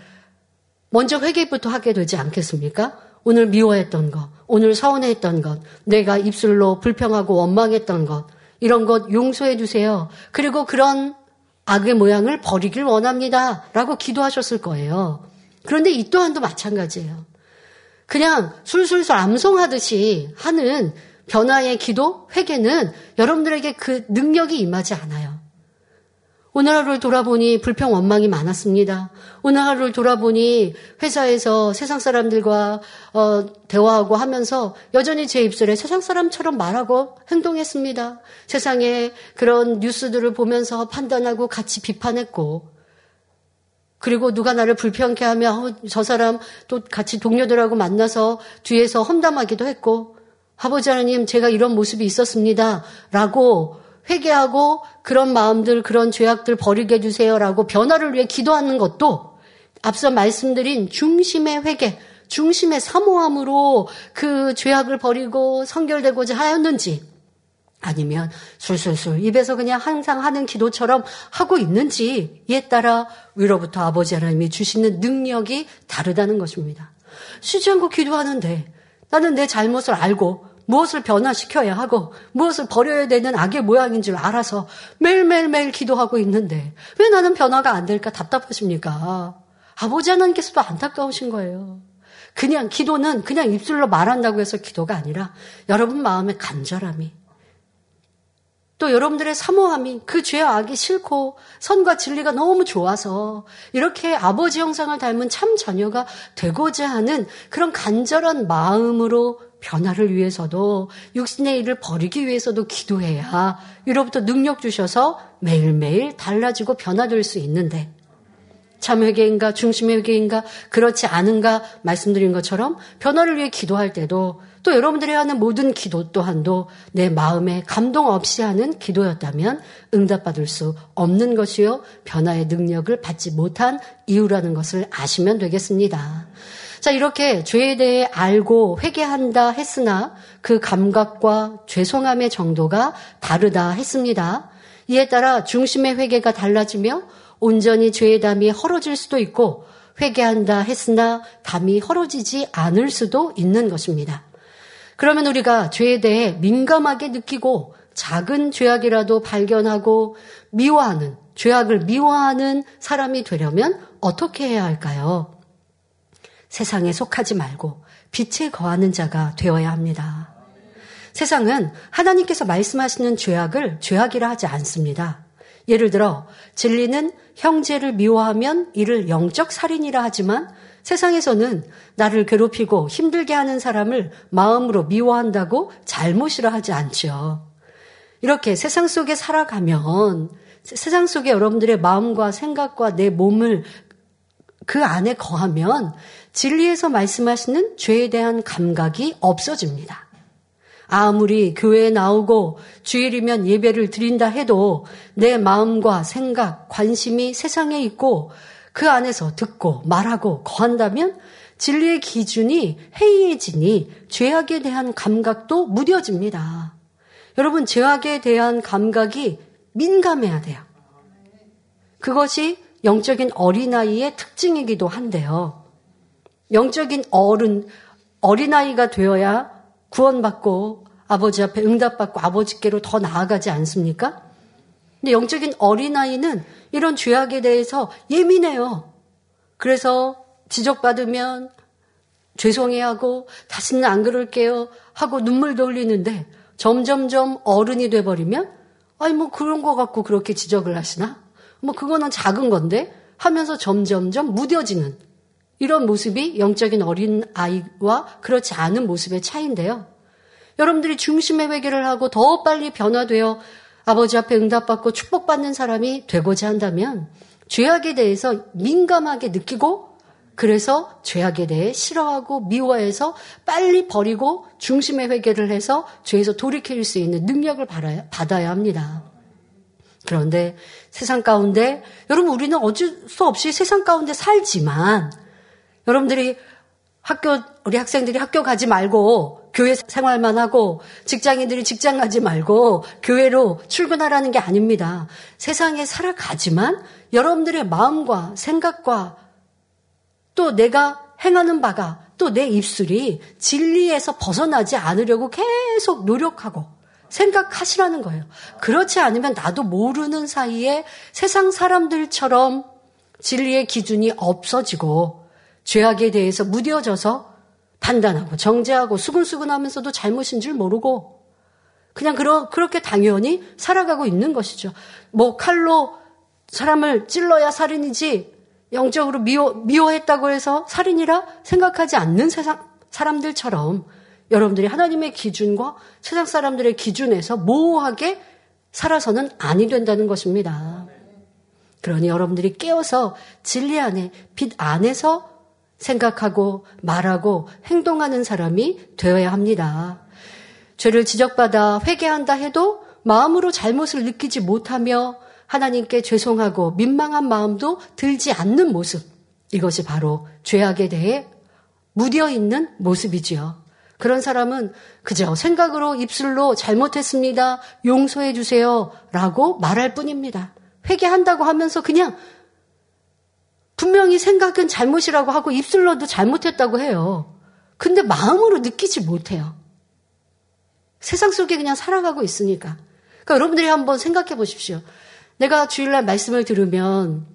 먼저 회개부터 하게 되지 않겠습니까? 오늘 미워했던 것, 오늘 서운했던 것, 내가 입술로 불평하고 원망했던 것, 이런 것 용서해 주세요. 그리고 그런 악의 모양을 버리길 원합니다. 라고 기도하셨을 거예요. 그런데 이 또한도 마찬가지예요. 그냥 술술술 암송하듯이 하는 변화의 기도, 회개는 여러분들에게 그 능력이 임하지 않아요. 오늘 하루를 돌아보니 불평 원망이 많았습니다. 오늘 하루를 돌아보니 회사에서 세상 사람들과 어, 대화하고 하면서 여전히 제 입술에 세상 사람처럼 말하고 행동했습니다. 세상에 그런 뉴스들을 보면서 판단하고 같이 비판했고 그리고 누가 나를 불평케 하면 어, 저 사람 또 같이 동료들하고 만나서 뒤에서 험담하기도 했고 아버지 하나님 제가 이런 모습이 있었습니다. 라고 회개하고 그런 마음들, 그런 죄악들 버리게 해주세요라고 변화를 위해 기도하는 것도 앞서 말씀드린 중심의 회개, 중심의 사모함으로 그 죄악을 버리고 성결되고자 하였는지 아니면 술술술 입에서 그냥 항상 하는 기도처럼 하고 있는지에 따라 위로부터 아버지 하나님이 주시는 능력이 다르다는 것입니다. 쉬지 않고 기도하는데 나는 내 잘못을 알고 무엇을 변화시켜야 하고 무엇을 버려야 되는 악의 모양인 줄 알아서 매일매일매일 기도하고 있는데 왜 나는 변화가 안 될까 답답하십니까? 아버지 하나님께서도 안타까우신 거예요. 그냥 기도는 그냥 입술로 말한다고 해서 기도가 아니라 여러분 마음의 간절함이 또 여러분들의 사모함이 그 죄와 악이 싫고 선과 진리가 너무 좋아서 이렇게 아버지 형상을 닮은 참 자녀가 되고자 하는 그런 간절한 마음으로 변화를 위해서도 육신의 일을 버리기 위해서도 기도해야 위로부터 능력 주셔서 매일매일 달라지고 변화될 수 있는데 참회개인가 중심의 회개인가 그렇지 않은가 말씀드린 것처럼 변화를 위해 기도할 때도 또 여러분들이 하는 모든 기도 또한도 내 마음에 감동 없이 하는 기도였다면 응답받을 수 없는 것이요 변화의 능력을 받지 못한 이유라는 것을 아시면 되겠습니다. 자, 이렇게 죄에 대해 알고 회개한다 했으나 그 감각과 죄송함의 정도가 다르다 했습니다. 이에 따라 중심의 회개가 달라지며 온전히 죄의 담이 헐어질 수도 있고 회개한다 했으나 담이 헐어지지 않을 수도 있는 것입니다. 그러면 우리가 죄에 대해 민감하게 느끼고 작은 죄악이라도 발견하고 미워하는, 죄악을 미워하는 사람이 되려면 어떻게 해야 할까요? 세상에 속하지 말고 빛에 거하는 자가 되어야 합니다. 세상은 하나님께서 말씀하시는 죄악을 죄악이라 하지 않습니다. 예를 들어 진리는 형제를 미워하면 이를 영적 살인이라 하지만 세상에서는 나를 괴롭히고 힘들게 하는 사람을 마음으로 미워한다고 잘못이라 하지 않죠. 이렇게 세상 속에 살아가면 세상 속에 여러분들의 마음과 생각과 내 몸을 그 안에 거하면 진리에서 말씀하시는 죄에 대한 감각이 없어집니다. 아무리 교회에 나오고 주일이면 예배를 드린다 해도 내 마음과 생각, 관심이 세상에 있고 그 안에서 듣고 말하고 거한다면 진리의 기준이 해이해지니 죄악에 대한 감각도 무뎌집니다. 여러분, 죄악에 대한 감각이 민감해야 돼요. 그것이 영적인 어린아이의 특징이기도 한데요. 영적인 어른, 어린아이가 되어야 구원받고 아버지 앞에 응답받고 아버지께로 더 나아가지 않습니까? 근데 영적인 어린아이는 이런 죄악에 대해서 예민해요. 그래서 지적받으면 죄송해 하고 다시는 안 그럴게요 하고 눈물 돌리는데 점점점 어른이 돼버리면 아니 뭐 그런 거 갖고 그렇게 지적을 하시나? 뭐 그거는 작은 건데 하면서 점점점 무뎌지는 이런 모습이 영적인 어린 아이와 그렇지 않은 모습의 차이인데요. 여러분들이 중심의 회개를 하고 더 빨리 변화되어 아버지 앞에 응답받고 축복받는 사람이 되고자 한다면 죄악에 대해서 민감하게 느끼고 그래서 죄악에 대해 싫어하고 미워해서 빨리 버리고 중심의 회개를 해서 죄에서 돌이킬 수 있는 능력을 받아야 합니다. 그런데 세상 가운데 여러분 우리는 어쩔 수 없이 세상 가운데 살지만 여러분들이 학교 우리 학생들이 학교 가지 말고 교회 생활만 하고 직장인들이 직장 가지 말고 교회로 출근하라는 게 아닙니다. 세상에 살아가지만 여러분들의 마음과 생각과 또 내가 행하는 바가 또 내 입술이 진리에서 벗어나지 않으려고 계속 노력하고 생각하시라는 거예요. 그렇지 않으면 나도 모르는 사이에 세상 사람들처럼 진리의 기준이 없어지고 죄악에 대해서 무뎌져서 판단하고 정죄하고 수근수근하면서도 잘못인 줄 모르고 그냥 그러, 그렇게 당연히 살아가고 있는 것이죠. 뭐 칼로 사람을 찔러야 살인이지 영적으로 미워, 미워했다고 해서 살인이라 생각하지 않는 세상 사람들처럼 여러분들이 하나님의 기준과 세상 사람들의 기준에서 모호하게 살아서는 아니 된다는 것입니다. 그러니 여러분들이 깨어서 진리 안에, 빛 안에서 생각하고 말하고 행동하는 사람이 되어야 합니다. 죄를 지적받아 회개한다 해도 마음으로 잘못을 느끼지 못하며 하나님께 죄송하고 민망한 마음도 들지 않는 모습. 이것이 바로 죄악에 대해 무뎌 있는 모습이지요. 그런 사람은 그저 생각으로 입술로 잘못했습니다. 용서해 주세요. 라고 말할 뿐입니다. 회개한다고 하면서 그냥 분명히 생각은 잘못이라고 하고 입술로도 잘못했다고 해요. 근데 마음으로 느끼지 못해요. 세상 속에 그냥 살아가고 있으니까. 그러니까 여러분들이 한번 생각해 보십시오. 내가 주일날 말씀을 들으면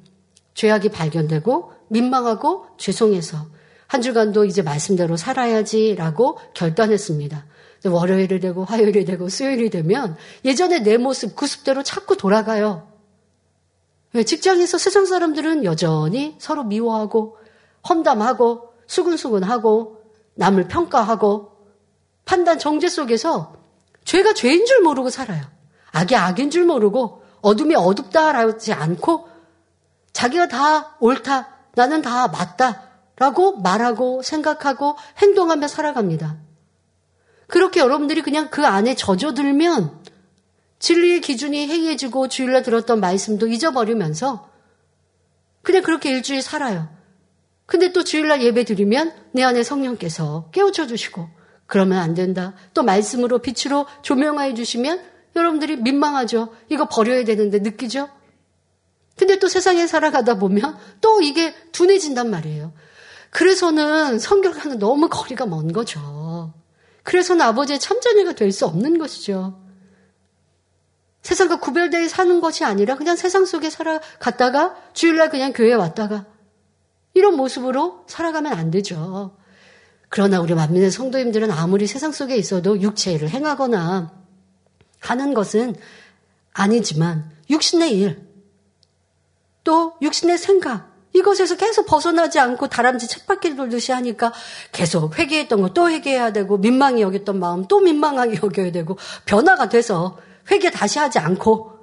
죄악이 발견되고 민망하고 죄송해서 한 주간도 이제 말씀대로 살아야지라고 결단했습니다. 월요일이 되고 화요일이 되고 수요일이 되면 예전에 내 모습, 그 습대로 자꾸 돌아가요. 직장에서 세상 사람들은 여전히 서로 미워하고 험담하고 수근수근하고 남을 평가하고 판단 정죄 속에서 죄가 죄인 줄 모르고 살아요. 악이 악인 줄 모르고 어둠이 어둡다라지 않고 자기가 다 옳다, 나는 다 맞다라고 말하고 생각하고 행동하며 살아갑니다. 그렇게 여러분들이 그냥 그 안에 젖어들면 진리의 기준이 해이해지고 주일날 들었던 말씀도 잊어버리면서 그냥 그렇게 일주일 살아요. 근데 또 주일날 예배 드리면 내 안에 성령께서 깨우쳐 주시고 그러면 안 된다. 또 말씀으로 빛으로 조명하여 주시면 여러분들이 민망하죠. 이거 버려야 되는데 느끼죠? 근데 또 세상에 살아가다 보면 또 이게 둔해진단 말이에요. 그래서는 성결과는 너무 거리가 먼 거죠. 그래서는 아버지의 참전이가 될 수 없는 것이죠. 세상과 구별되어 사는 것이 아니라 그냥 세상 속에 살아갔다가 주일날 그냥 교회에 왔다가 이런 모습으로 살아가면 안 되죠. 그러나 우리 만민의 성도님들은 아무리 세상 속에 있어도 육체를 행하거나 하는 것은 아니지만 육신의 일, 또 육신의 생각, 이것에서 계속 벗어나지 않고 다람쥐 쳇바퀴 돌듯이 하니까 계속 회개했던 거 또 회개해야 되고 민망히 여겼던 마음 또 민망하게 여겨야 되고 변화가 돼서 회개 다시 하지 않고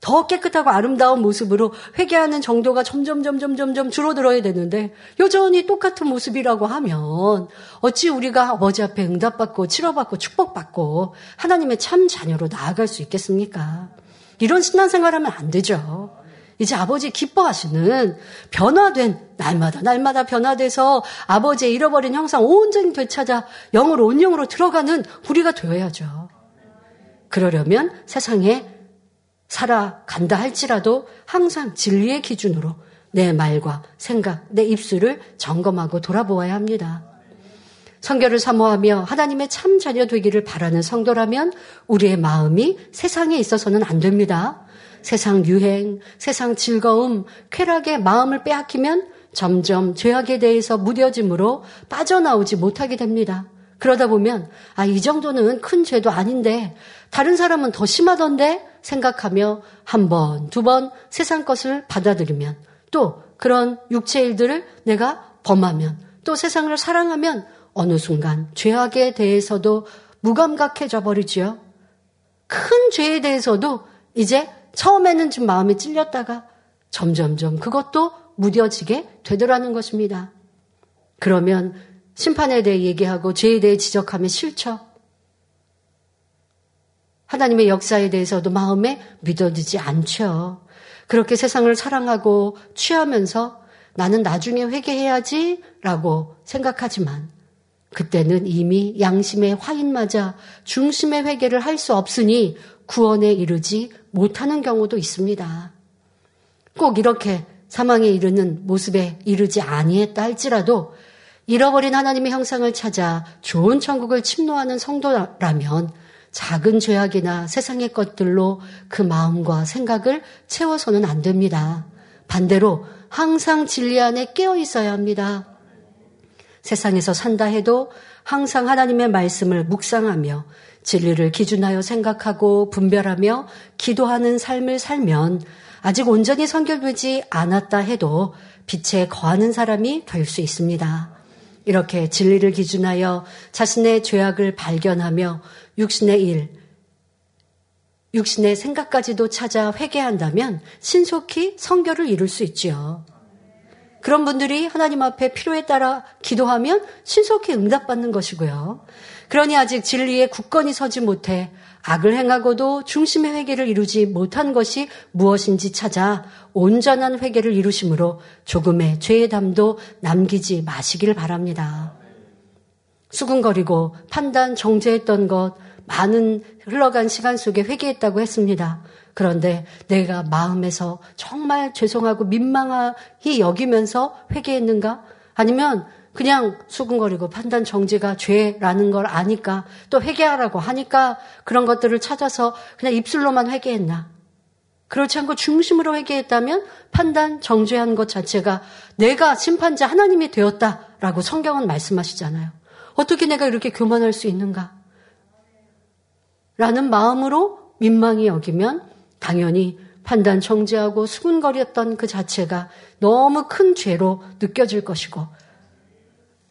더 깨끗하고 아름다운 모습으로 회개하는 정도가 점점 점점 점점 줄어들어야 되는데 여전히 똑같은 모습이라고 하면 어찌 우리가 아버지 앞에 응답받고 치료받고 축복받고 하나님의 참 자녀로 나아갈 수 있겠습니까? 이런 신앙생활 하면 안 되죠. 이제 아버지 기뻐하시는 변화된 날마다 날마다 변화돼서 아버지의 잃어버린 형상 온전히 되찾아 영으로 온영으로 들어가는 우리가 되어야죠. 그러려면 세상에 살아간다 할지라도 항상 진리의 기준으로 내 말과 생각, 내 입술을 점검하고 돌아보아야 합니다. 성결을 사모하며 하나님의 참 자녀 되기를 바라는 성도라면 우리의 마음이 세상에 있어서는 안 됩니다. 세상 유행, 세상 즐거움, 쾌락의 마음을 빼앗기면 점점 죄악에 대해서 무뎌짐으로 빠져나오지 못하게 됩니다. 그러다 보면 아, 이 정도는 큰 죄도 아닌데 다른 사람은 더 심하던데 생각하며 한 번, 두 번 세상 것을 받아들이면 또 그런 육체 일들을 내가 범하면 또 세상을 사랑하면 어느 순간 죄악에 대해서도 무감각해져 버리지요. 큰 죄에 대해서도 이제 처음에는 좀 마음이 찔렸다가 점점점 그것도 무뎌지게 되더라는 것입니다. 그러면 심판에 대해 얘기하고 죄에 대해 지적하면 싫죠. 하나님의 역사에 대해서도 마음에 믿어지지 않죠. 그렇게 세상을 사랑하고 취하면서 나는 나중에 회개해야지 라고 생각하지만 그때는 이미 양심의 화인 맞아 중심의 회개를 할 수 없으니 구원에 이르지 못하는 경우도 있습니다. 꼭 이렇게 사망에 이르는 모습에 이르지 아니했다 할지라도 잃어버린 하나님의 형상을 찾아 좋은 천국을 침노하는 성도라면 작은 죄악이나 세상의 것들로 그 마음과 생각을 채워서는 안 됩니다. 반대로 항상 진리 안에 깨어 있어야 합니다. 세상에서 산다 해도 항상 하나님의 말씀을 묵상하며 진리를 기준하여 생각하고 분별하며 기도하는 삶을 살면 아직 온전히 선결되지 않았다 해도 빛에 거하는 사람이 될 수 있습니다. 이렇게 진리를 기준하여 자신의 죄악을 발견하며 육신의 일, 육신의 생각까지도 찾아 회개한다면 신속히 성결을 이룰 수 있지요. 그런 분들이 하나님 앞에 필요에 따라 기도하면 신속히 응답받는 것이고요. 그러니 아직 진리에 굳건히 서지 못해 악을 행하고도 중심의 회개를 이루지 못한 것이 무엇인지 찾아 온전한 회개를 이루심으로 조금의 죄의 담도 남기지 마시길 바랍니다. 수근거리고 판단 정죄했던 것 많은 흘러간 시간 속에 회개했다고 했습니다. 그런데 내가 마음에서 정말 죄송하고 민망하게 여기면서 회개했는가? 아니면 그냥 수근거리고 판단 정지가 죄라는 걸 아니까 또 회개하라고 하니까 그런 것들을 찾아서 그냥 입술로만 회개했나? 그렇지 않고 중심으로 회개했다면 판단 정죄한 것 자체가 내가 심판자 하나님이 되었다라고 성경은 말씀하시잖아요. 어떻게 내가 이렇게 교만할 수 있는가? 라는 마음으로 민망히 여기면 당연히 판단 정지하고 수군거렸던 그 자체가 너무 큰 죄로 느껴질 것이고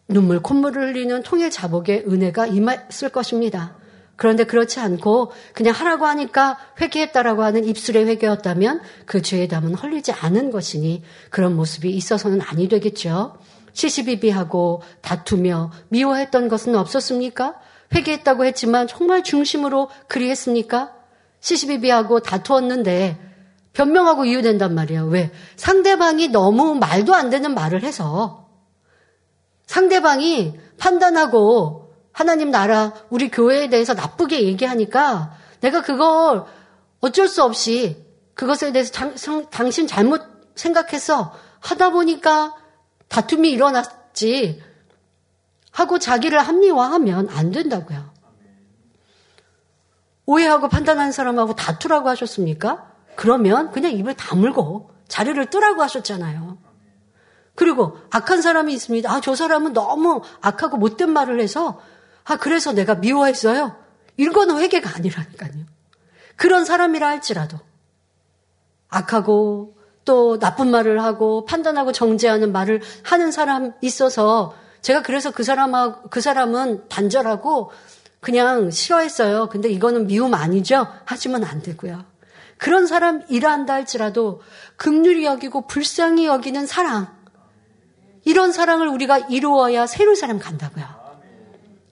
눈물 콧물을 흘리는 통일 자복의 은혜가 임했을 것입니다. 그런데 그렇지 않고 그냥 하라고 하니까 회개했다라고 하는 입술의 회개였다면 그 죄의 담은 헐리지 않은 것이니 그런 모습이 있어서는 아니 되겠죠. 시시비비하고 다투며 미워했던 것은 없었습니까? 회개했다고 했지만 정말 중심으로 그리했습니까? 시시비비하고 다투었는데 변명하고 이유된단 말이에요. 왜? 상대방이 너무 말도 안 되는 말을 해서 상대방이 판단하고 하나님 나라 우리 교회에 대해서 나쁘게 얘기하니까 내가 그걸 어쩔 수 없이 그것에 대해서 당, 당신 잘못 생각해서 하다 보니까 다툼이 일어났지 하고 자기를 합리화하면 안 된다고요. 오해하고 판단하는 사람하고 다투라고 하셨습니까? 그러면 그냥 입을 다물고 자리를 뜨라고 하셨잖아요. 그리고 악한 사람이 있습니다. 아, 저 사람은 너무 악하고 못된 말을 해서 아, 그래서 내가 미워했어요. 이거는 회개가 아니라니까요. 그런 사람이라 할지라도 악하고 또 나쁜 말을 하고 판단하고 정죄하는 말을 하는 사람 있어서 제가 그래서 그 사람하고 그 사람은 단절하고 그냥 싫어했어요. 근데 이거는 미움 아니죠? 하시면 안 되고요. 그런 사람 일한다 할지라도 극률이 여기고 불쌍히 여기는 사랑. 이런 사랑을 우리가 이루어야 새로운 사람 간다고요.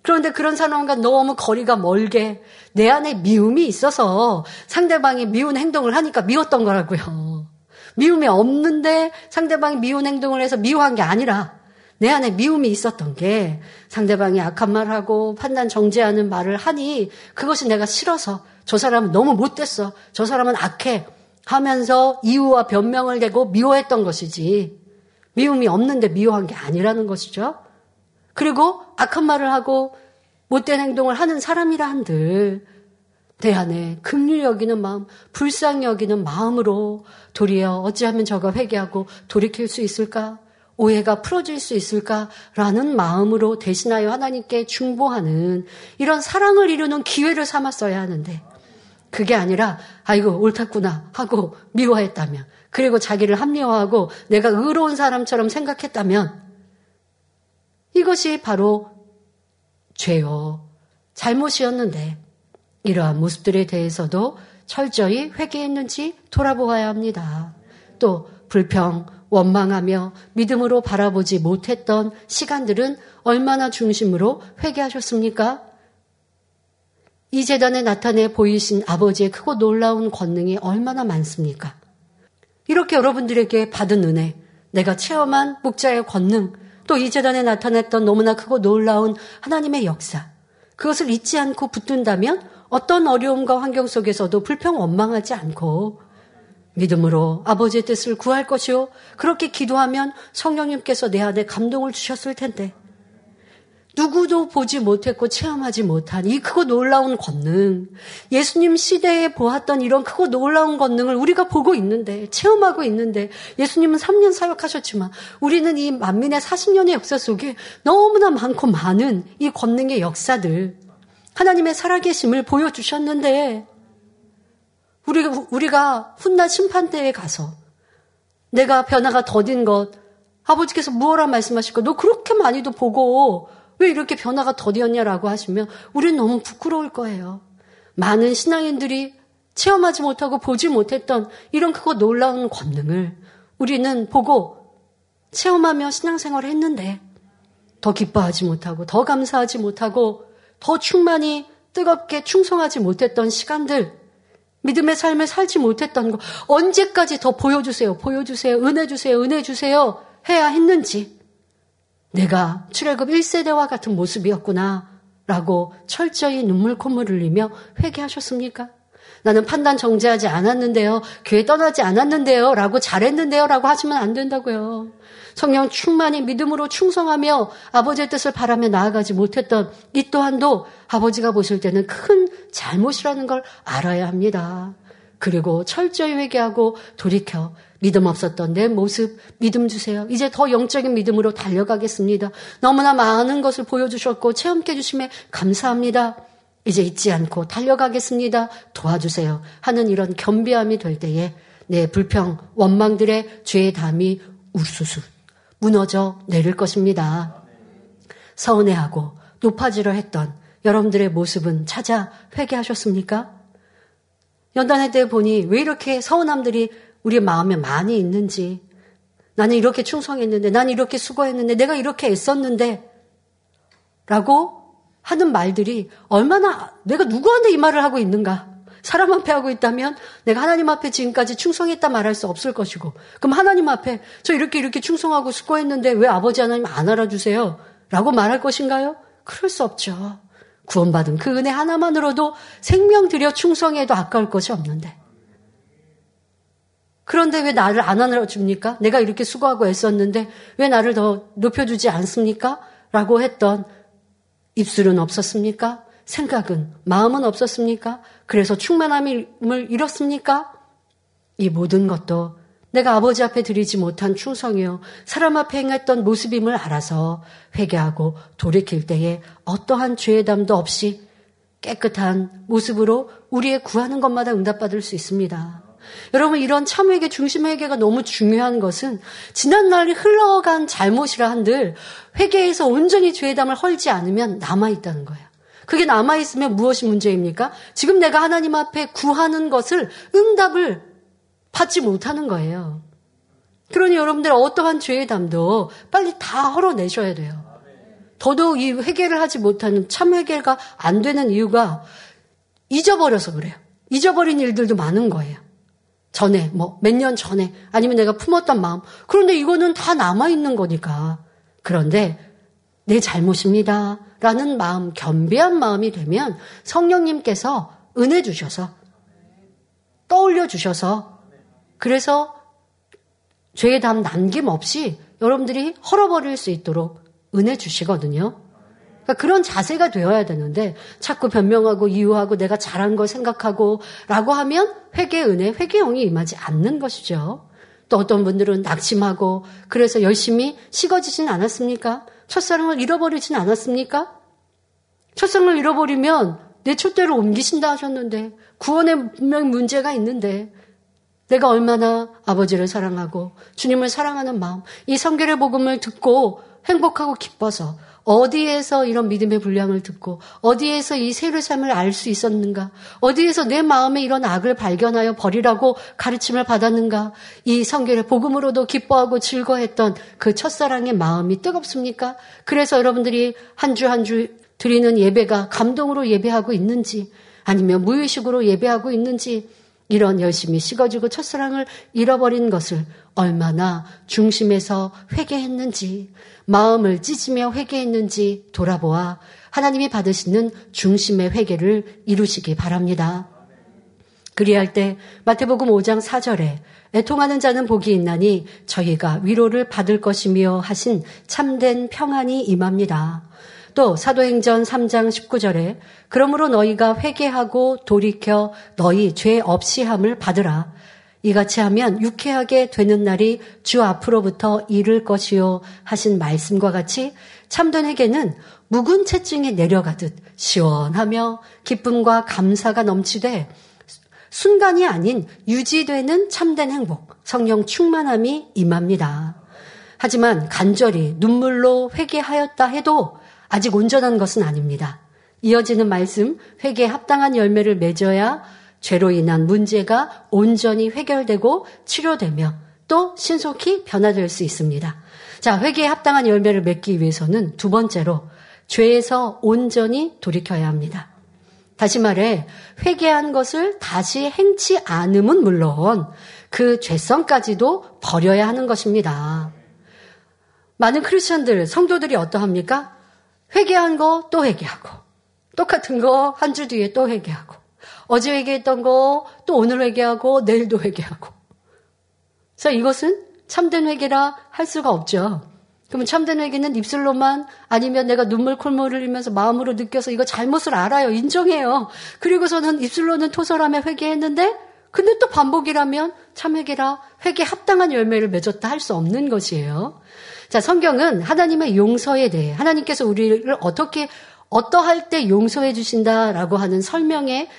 그런데 그런 사람과 너무 거리가 멀게 내 안에 미움이 있어서 상대방이 미운 행동을 하니까 미웠던 거라고요. 미움이 없는데 상대방이 미운 행동을 해서 미워한 게 아니라 내 안에 미움이 있었던 게 상대방이 악한 말하고 판단 정죄하는 말을 하니 그것이 내가 싫어서 저 사람은 너무 못됐어. 저 사람은 악해. 하면서 이유와 변명을 대고 미워했던 것이지. 미움이 없는데 미워한 게 아니라는 것이죠. 그리고 악한 말을 하고 못된 행동을 하는 사람이라 한들 내 안에 긍휼 여기는 마음, 불쌍히 여기는 마음으로 도리어 어찌하면 저가 회개하고 돌이킬 수 있을까? 오해가 풀어질 수 있을까라는 마음으로 대신하여 하나님께 중보하는 이런 사랑을 이루는 기회를 삼았어야 하는데 그게 아니라 아이고 옳았구나 하고 미워했다면 그리고 자기를 합리화하고 내가 의로운 사람처럼 생각했다면 이것이 바로 죄요. 잘못이었는데 이러한 모습들에 대해서도 철저히 회개했는지 돌아보아야 합니다. 또 불평, 원망하며 믿음으로 바라보지 못했던 시간들은 얼마나 중심으로 회개하셨습니까? 이 재단에 나타내 보이신 아버지의 크고 놀라운 권능이 얼마나 많습니까? 이렇게 여러분들에게 받은 은혜, 내가 체험한 목자의 권능, 또 이 재단에 나타냈던 너무나 크고 놀라운 하나님의 역사, 그것을 잊지 않고 붙든다면 어떤 어려움과 환경 속에서도 불평 원망하지 않고 믿음으로 아버지의 뜻을 구할 것이요. 그렇게 기도하면 성령님께서 내 안에 감동을 주셨을 텐데. 누구도 보지 못했고 체험하지 못한 이 크고 놀라운 권능, 예수님 시대에 보았던 이런 크고 놀라운 권능을 우리가 보고 있는데, 체험하고 있는데, 예수님은 3년 사역하셨지만, 우리는 이 만민의 40년의 역사 속에 너무나 많고 많은 이 권능의 역사들, 하나님의 살아계심을 보여주셨는데, 우리가, 우리가 훗날 심판대에 가서 내가 변화가 더딘 것, 아버지께서 무엇라 말씀하실까? 너 그렇게 많이도 보고 왜 이렇게 변화가 더디었냐라고 하시면 우리는 너무 부끄러울 거예요. 많은 신앙인들이 체험하지 못하고 보지 못했던 이런 크고 놀라운 권능을 우리는 보고 체험하며 신앙생활을 했는데 더 기뻐하지 못하고 더 감사하지 못하고 더 충만히 뜨겁게 충성하지 못했던 시간들 믿음의 삶을 살지 못했던 거 언제까지 더 보여주세요, 보여주세요, 은혜 주세요, 은혜 주세요 해야 했는지 내가 출애굽 1세대와 같은 모습이었구나 라고 철저히 눈물 콧물 흘리며 회개하셨습니까? 나는 판단 정지하지 않았는데요. 교회 떠나지 않았는데요. 라고 잘했는데요. 라고 하시면 안 된다고요. 성령 충만히 믿음으로 충성하며 아버지의 뜻을 바라며 나아가지 못했던 이 또한도 아버지가 보실 때는 큰 잘못이라는 걸 알아야 합니다. 그리고 철저히 회개하고 돌이켜 믿음 없었던 내 모습 믿음 주세요. 이제 더 영적인 믿음으로 달려가겠습니다. 너무나 많은 것을 보여주셨고 체험해 주심에 감사합니다. 이제 잊지 않고 달려가겠습니다. 도와주세요. 하는 이런 겸비함이 될 때에 내 불평, 원망들의 죄의 담이 우수수 무너져 내릴 것입니다. 서운해하고 높아지려 했던 여러분들의 모습은 찾아 회개하셨습니까? 연단회 때 보니 왜 이렇게 서운함들이 우리 마음에 많이 있는지 나는 이렇게 충성했는데 나는 이렇게 수고했는데 내가 이렇게 애썼는데 라고 하는 말들이 얼마나 내가 누구한테 이 말을 하고 있는가 사람 앞에 하고 있다면 내가 하나님 앞에 지금까지 충성했다 말할 수 없을 것이고 그럼 하나님 앞에 저 이렇게 이렇게 충성하고 수고했는데 왜 아버지 하나님 안 알아주세요? 라고 말할 것인가요? 그럴 수 없죠. 구원받은 그 은혜 하나만으로도 생명 들여 충성해도 아까울 것이 없는데. 그런데 왜 나를 안 알아줍니까? 내가 이렇게 수고하고 애썼는데 왜 나를 더 높여주지 않습니까? 라고 했던 입술은 없었습니까? 생각은, 마음은 없었습니까? 그래서 충만함을 잃었습니까? 이 모든 것도 내가 아버지 앞에 드리지 못한 충성이요. 사람 앞에 행했던 모습임을 알아서 회개하고 돌이킬 때에 어떠한 죄의 담도 없이 깨끗한 모습으로 우리의 구하는 것마다 응답받을 수 있습니다. 여러분 이런 참회계 중심 회개가 너무 중요한 것은 지난날 흘러간 잘못이라 한들 회개에서 온전히 죄의 담을 헐지 않으면 남아 있다는 거예요. 그게 남아있으면 무엇이 문제입니까? 지금 내가 하나님 앞에 구하는 것을 응답을 받지 못하는 거예요. 그러니 여러분들 어떠한 죄의 담도 빨리 다 헐어내셔야 돼요. 더더욱 이 회개를 하지 못하는 참 회개가 안 되는 이유가 잊어버려서 그래요. 잊어버린 일들도 많은 거예요. 전에, 뭐, 몇 년 전에, 아니면 내가 품었던 마음. 그런데 이거는 다 남아 있는 거니까. 그런데 내 잘못입니다. 라는 마음, 겸비한 마음이 되면 성령님께서 은혜 주셔서 떠올려 주셔서 그래서 죄의 담 남김없이 여러분들이 헐어버릴 수 있도록 은혜 주시거든요. 그러니까 그런 자세가 되어야 되는데 자꾸 변명하고 이유하고 내가 잘한 걸 생각하고 라고 하면 회개 은혜, 회개용이 임하지 않는 것이죠. 또 어떤 분들은 낙심하고 그래서 열심히 식어지진 않았습니까? 첫사랑을 잃어버리진 않았습니까? 첫사랑을 잃어버리면 내 촛대를 옮기신다 하셨는데 구원에 분명히 문제가 있는데 내가 얼마나 아버지를 사랑하고 주님을 사랑하는 마음, 이 성결의 복음을 듣고 행복하고 기뻐서 어디에서 이런 믿음의 분량을 듣고 어디에서 이 세르삼을 알 수 있었는가? 어디에서 내 마음에 이런 악을 발견하여 버리라고 가르침을 받았는가? 이 성결의 복음으로도 기뻐하고 즐거했던 그 첫사랑의 마음이 뜨겁습니까? 그래서 여러분들이 한 주 한 주 드리는 예배가 감동으로 예배하고 있는지 아니면 무의식으로 예배하고 있는지 이런 열심히 식어지고 첫사랑을 잃어버린 것을 얼마나 중심에서 회개했는지, 마음을 찢으며 회개했는지 돌아보아 하나님이 받으시는 중심의 회개를 이루시기 바랍니다. 그리할 때 마태복음 5장 4절에 애통하는 자는 복이 있나니 저희가 위로를 받을 것이며 하신 참된 평안이 임합니다. 또 사도행전 3장 19절에 그러므로 너희가 회개하고 돌이켜 너희 죄 없이 함을 받으라. 이같이 하면 유쾌하게 되는 날이 주 앞으로부터 이를 것이요 하신 말씀과 같이 참된 회개는 묵은 채증에 내려가듯 시원하며 기쁨과 감사가 넘치되 순간이 아닌 유지되는 참된 행복, 성령 충만함이 임합니다. 하지만 간절히 눈물로 회개하였다 해도 아직 온전한 것은 아닙니다. 이어지는 말씀, 회개에 합당한 열매를 맺어야 죄로 인한 문제가 온전히 해결되고 치료되며 또 신속히 변화될 수 있습니다. 자, 회개에 합당한 열매를 맺기 위해서는 두 번째로 죄에서 온전히 돌이켜야 합니다. 다시 말해, 회개한 것을 다시 행치 않음은 물론 그 죄성까지도 버려야 하는 것입니다. 많은 크리스천들, 성도들이 어떠합니까? 회개한 거 또 회개하고, 똑같은 거 한 주 뒤에 또 회개하고, 어제 회개했던 거 또 오늘 회개하고 내일도 회개하고. 그래서 이것은 참된 회개라 할 수가 없죠. 그러면 참된 회개는 입술로만 아니면 내가 눈물 콧물을 흘리면서 마음으로 느껴서 이거 잘못을 알아요. 인정해요. 그리고서는 입술로는 토설하며 회개했는데 근데 또 반복이라면 참 회개라 회개 합당한 열매를 맺었다 할 수 없는 것이에요. 자, 성경은 하나님의 용서에 대해 하나님께서 우리를 어떻게 어떠할 때 용서해 주신다라고 하는 설명에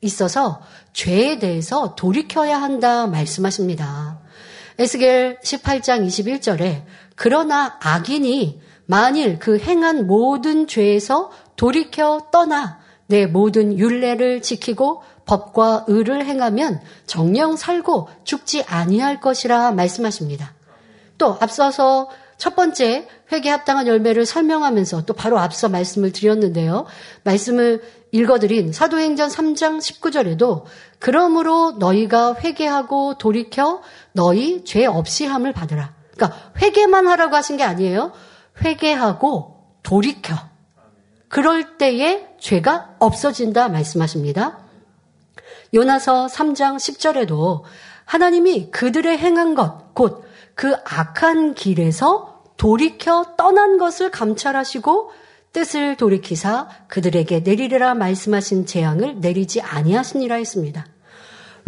있어서 죄에 대해서 돌이켜야 한다 말씀하십니다. 에스겔 18장 21절에 그러나 악인이 만일 그 행한 모든 죄에서 돌이켜 떠나 내 모든 윤례를 지키고 법과 의를 행하면 정령 살고 죽지 아니할 것이라 말씀하십니다. 또 앞서서 첫 번째 회개 합당한 열매를 설명하면서 또 바로 앞서 말씀을 드렸는데요. 말씀을 읽어드린 사도행전 3장 19절에도 그러므로 너희가 회개하고 돌이켜 너희 죄 없이 함을 받으라. 그러니까 회개만 하라고 하신 게 아니에요. 회개하고 돌이켜. 그럴 때에 죄가 없어진다 말씀하십니다. 요나서 3장 10절에도 하나님이 그들의 행한 것, 곧 그 악한 길에서 돌이켜 떠난 것을 감찰하시고 뜻을 돌이키사 그들에게 내리리라 말씀하신 재앙을 내리지 아니하시니라 했습니다.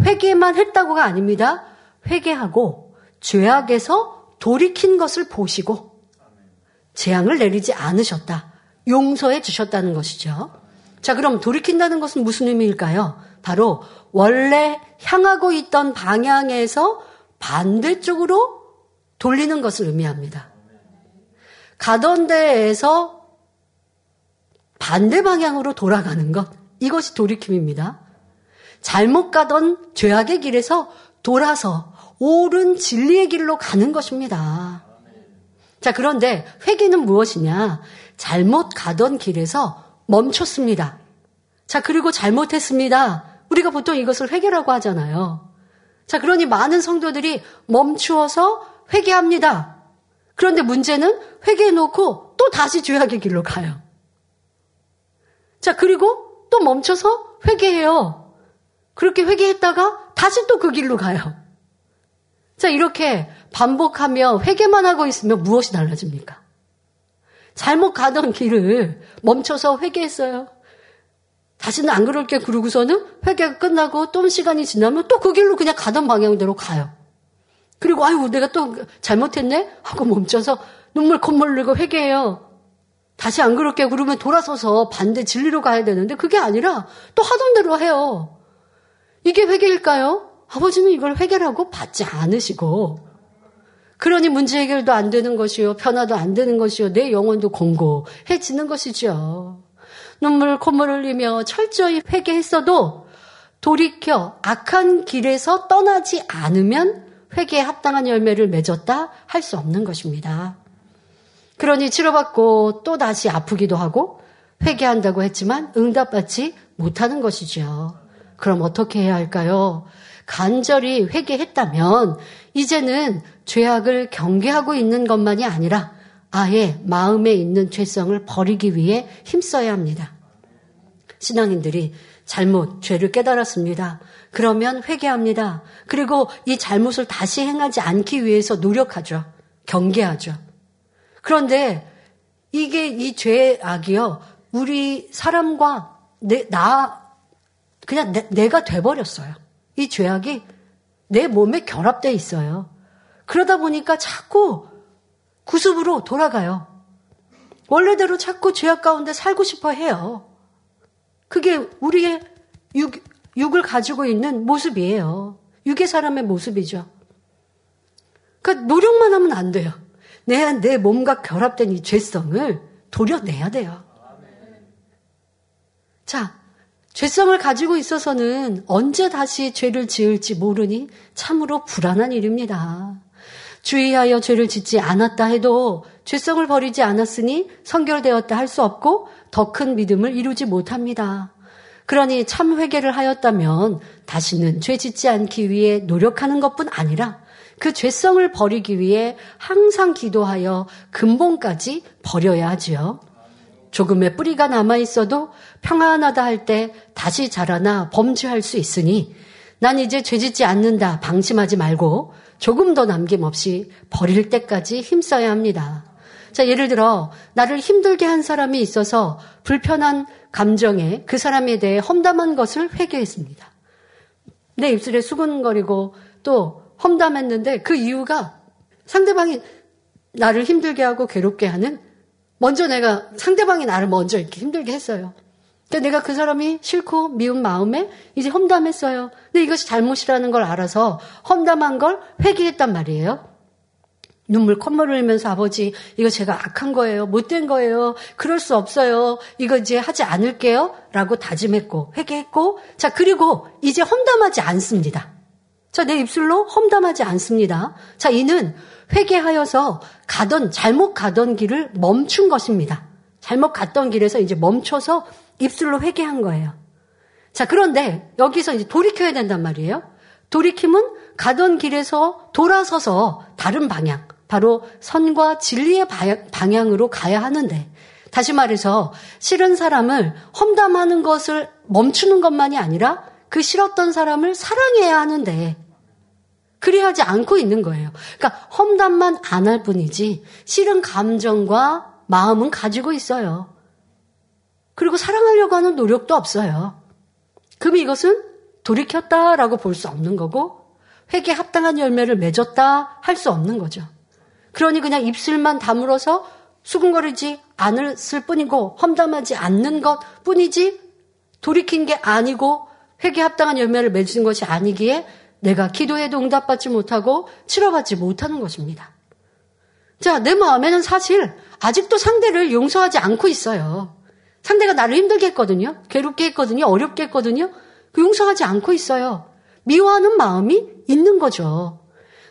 회개만 했다고가 아닙니다. 회개하고 죄악에서 돌이킨 것을 보시고 재앙을 내리지 않으셨다. 용서해 주셨다는 것이죠. 자, 그럼 돌이킨다는 것은 무슨 의미일까요? 바로 원래 향하고 있던 방향에서 반대쪽으로 돌리는 것을 의미합니다. 가던 데에서 반대 방향으로 돌아가는 것. 이것이 돌이킴입니다. 잘못 가던 죄악의 길에서 돌아서 옳은 진리의 길로 가는 것입니다. 자, 그런데 회개는 무엇이냐? 잘못 가던 길에서 멈췄습니다. 자, 그리고 잘못했습니다. 우리가 보통 이것을 회개라고 하잖아요. 자, 그러니 많은 성도들이 멈추어서 회개합니다. 그런데 문제는 회개해 놓고 또 다시 죄악의 길로 가요. 자, 그리고 또 멈춰서 회개해요. 그렇게 회개했다가 다시 또 그 길로 가요. 자, 이렇게 반복하며 회개만 하고 있으면 무엇이 달라집니까? 잘못 가던 길을 멈춰서 회개했어요. 다시는 안 그럴게 그러고서는 회개가 끝나고 또 시간이 지나면 또 그 길로 그냥 가던 방향대로 가요. 그리고 아유 내가 또 잘못했네 하고 멈춰서 눈물 콧물 흘리고 회개해요. 다시 안 그렇게 그러면 돌아서서 반대 진리로 가야 되는데 그게 아니라 또 하던 대로 해요. 이게 회개일까요? 아버지는 이걸 회개라고 받지 않으시고 그러니 문제 해결도 안 되는 것이요. 변화도 안 되는 것이요. 내 영혼도 공고해지는 것이죠. 눈물, 콧물 흘리며 철저히 회개했어도 돌이켜 악한 길에서 떠나지 않으면 회개에 합당한 열매를 맺었다 할 수 없는 것입니다. 그러니 치료받고 또 다시 아프기도 하고 회개한다고 했지만 응답받지 못하는 것이죠. 그럼 어떻게 해야 할까요? 간절히 회개했다면 이제는 죄악을 경계하고 있는 것만이 아니라 아예 마음에 있는 죄성을 버리기 위해 힘써야 합니다. 신앙인들이 잘못, 죄를 깨달았습니다. 그러면 회개합니다. 그리고 이 잘못을 다시 행하지 않기 위해서 노력하죠. 경계하죠. 그런데 이게 이 죄악이요. 우리 사람과 내, 나, 그냥 내, 가 돼버렸어요. 이 죄악이 내 몸에 결합돼 있어요. 그러다 보니까 자꾸 구습으로 돌아가요. 원래대로 자꾸 죄악 가운데 살고 싶어 해요. 그게 우리의 육, 육을 가지고 있는 모습이에요. 육의 사람의 모습이죠. 그러니까 노력만 하면 안 돼요. 내, 내 몸과 결합된 이 죄성을 도려내야 돼요. 자, 죄성을 가지고 있어서는 언제 다시 죄를 지을지 모르니 참으로 불안한 일입니다. 주의하여 죄를 짓지 않았다 해도 죄성을 버리지 않았으니 성결되었다 할 수 없고 더 큰 믿음을 이루지 못합니다. 그러니 참 회개를 하였다면 다시는 죄 짓지 않기 위해 노력하는 것뿐 아니라 그 죄성을 버리기 위해 항상 기도하여 근본까지 버려야 하지요. 조금의 뿌리가 남아 있어도 평안하다 할 때 다시 자라나 범죄할 수 있으니 난 이제 죄짓지 않는다 방심하지 말고 조금 더 남김없이 버릴 때까지 힘써야 합니다. 자, 예를 들어 나를 힘들게 한 사람이 있어서 불편한 감정에 그 사람에 대해 험담한 것을 회개했습니다. 내 입술에 수근거리고 또 험담했는데 그 이유가 상대방이 나를 힘들게 하고 괴롭게 하는 먼저 내가 상대방이 나를 먼저 이렇게 힘들게 했어요. 근데 내가 그 사람이 싫고 미운 마음에 이제 험담했어요. 근데 이것이 잘못이라는 걸 알아서 험담한 걸 회개했단 말이에요. 눈물 콧물 흘리면서 아버지 이거 제가 악한 거예요. 못된 거예요. 그럴 수 없어요. 이거 이제 하지 않을게요. 라고 다짐했고 회개했고 자 그리고 이제 험담하지 않습니다. 자 내 입술로 험담하지 않습니다. 자 이는 회개하여서 가던 잘못 가던 길을 멈춘 것입니다. 잘못 갔던 길에서 이제 멈춰서 입술로 회개한 거예요. 자, 그런데 여기서 이제 돌이켜야 된단 말이에요. 돌이킴은 가던 길에서 돌아서서 다른 방향, 바로 선과 진리의 방향으로 가야 하는데, 다시 말해서 싫은 사람을 험담하는 것을 멈추는 것만이 아니라 그 싫었던 사람을 사랑해야 하는데, 그리하지 않고 있는 거예요. 그러니까 험담만 안 할 뿐이지 싫은 감정과 마음은 가지고 있어요. 그리고 사랑하려고 하는 노력도 없어요. 그럼 이것은 돌이켰다라고 볼 수 없는 거고 회개 합당한 열매를 맺었다 할 수 없는 거죠. 그러니 그냥 입술만 다물어서 수근거리지 않을 뿐이고 험담하지 않는 것 뿐이지 돌이킨 게 아니고 회개 합당한 열매를 맺은 것이 아니기에 내가 기도해도 응답받지 못하고 치료받지 못하는 것입니다. 자, 내 마음에는 사실 아직도 상대를 용서하지 않고 있어요. 상대가 나를 힘들게 했거든요. 괴롭게 했거든요. 어렵게 했거든요. 그 용서하지 않고 있어요. 미워하는 마음이 있는 거죠.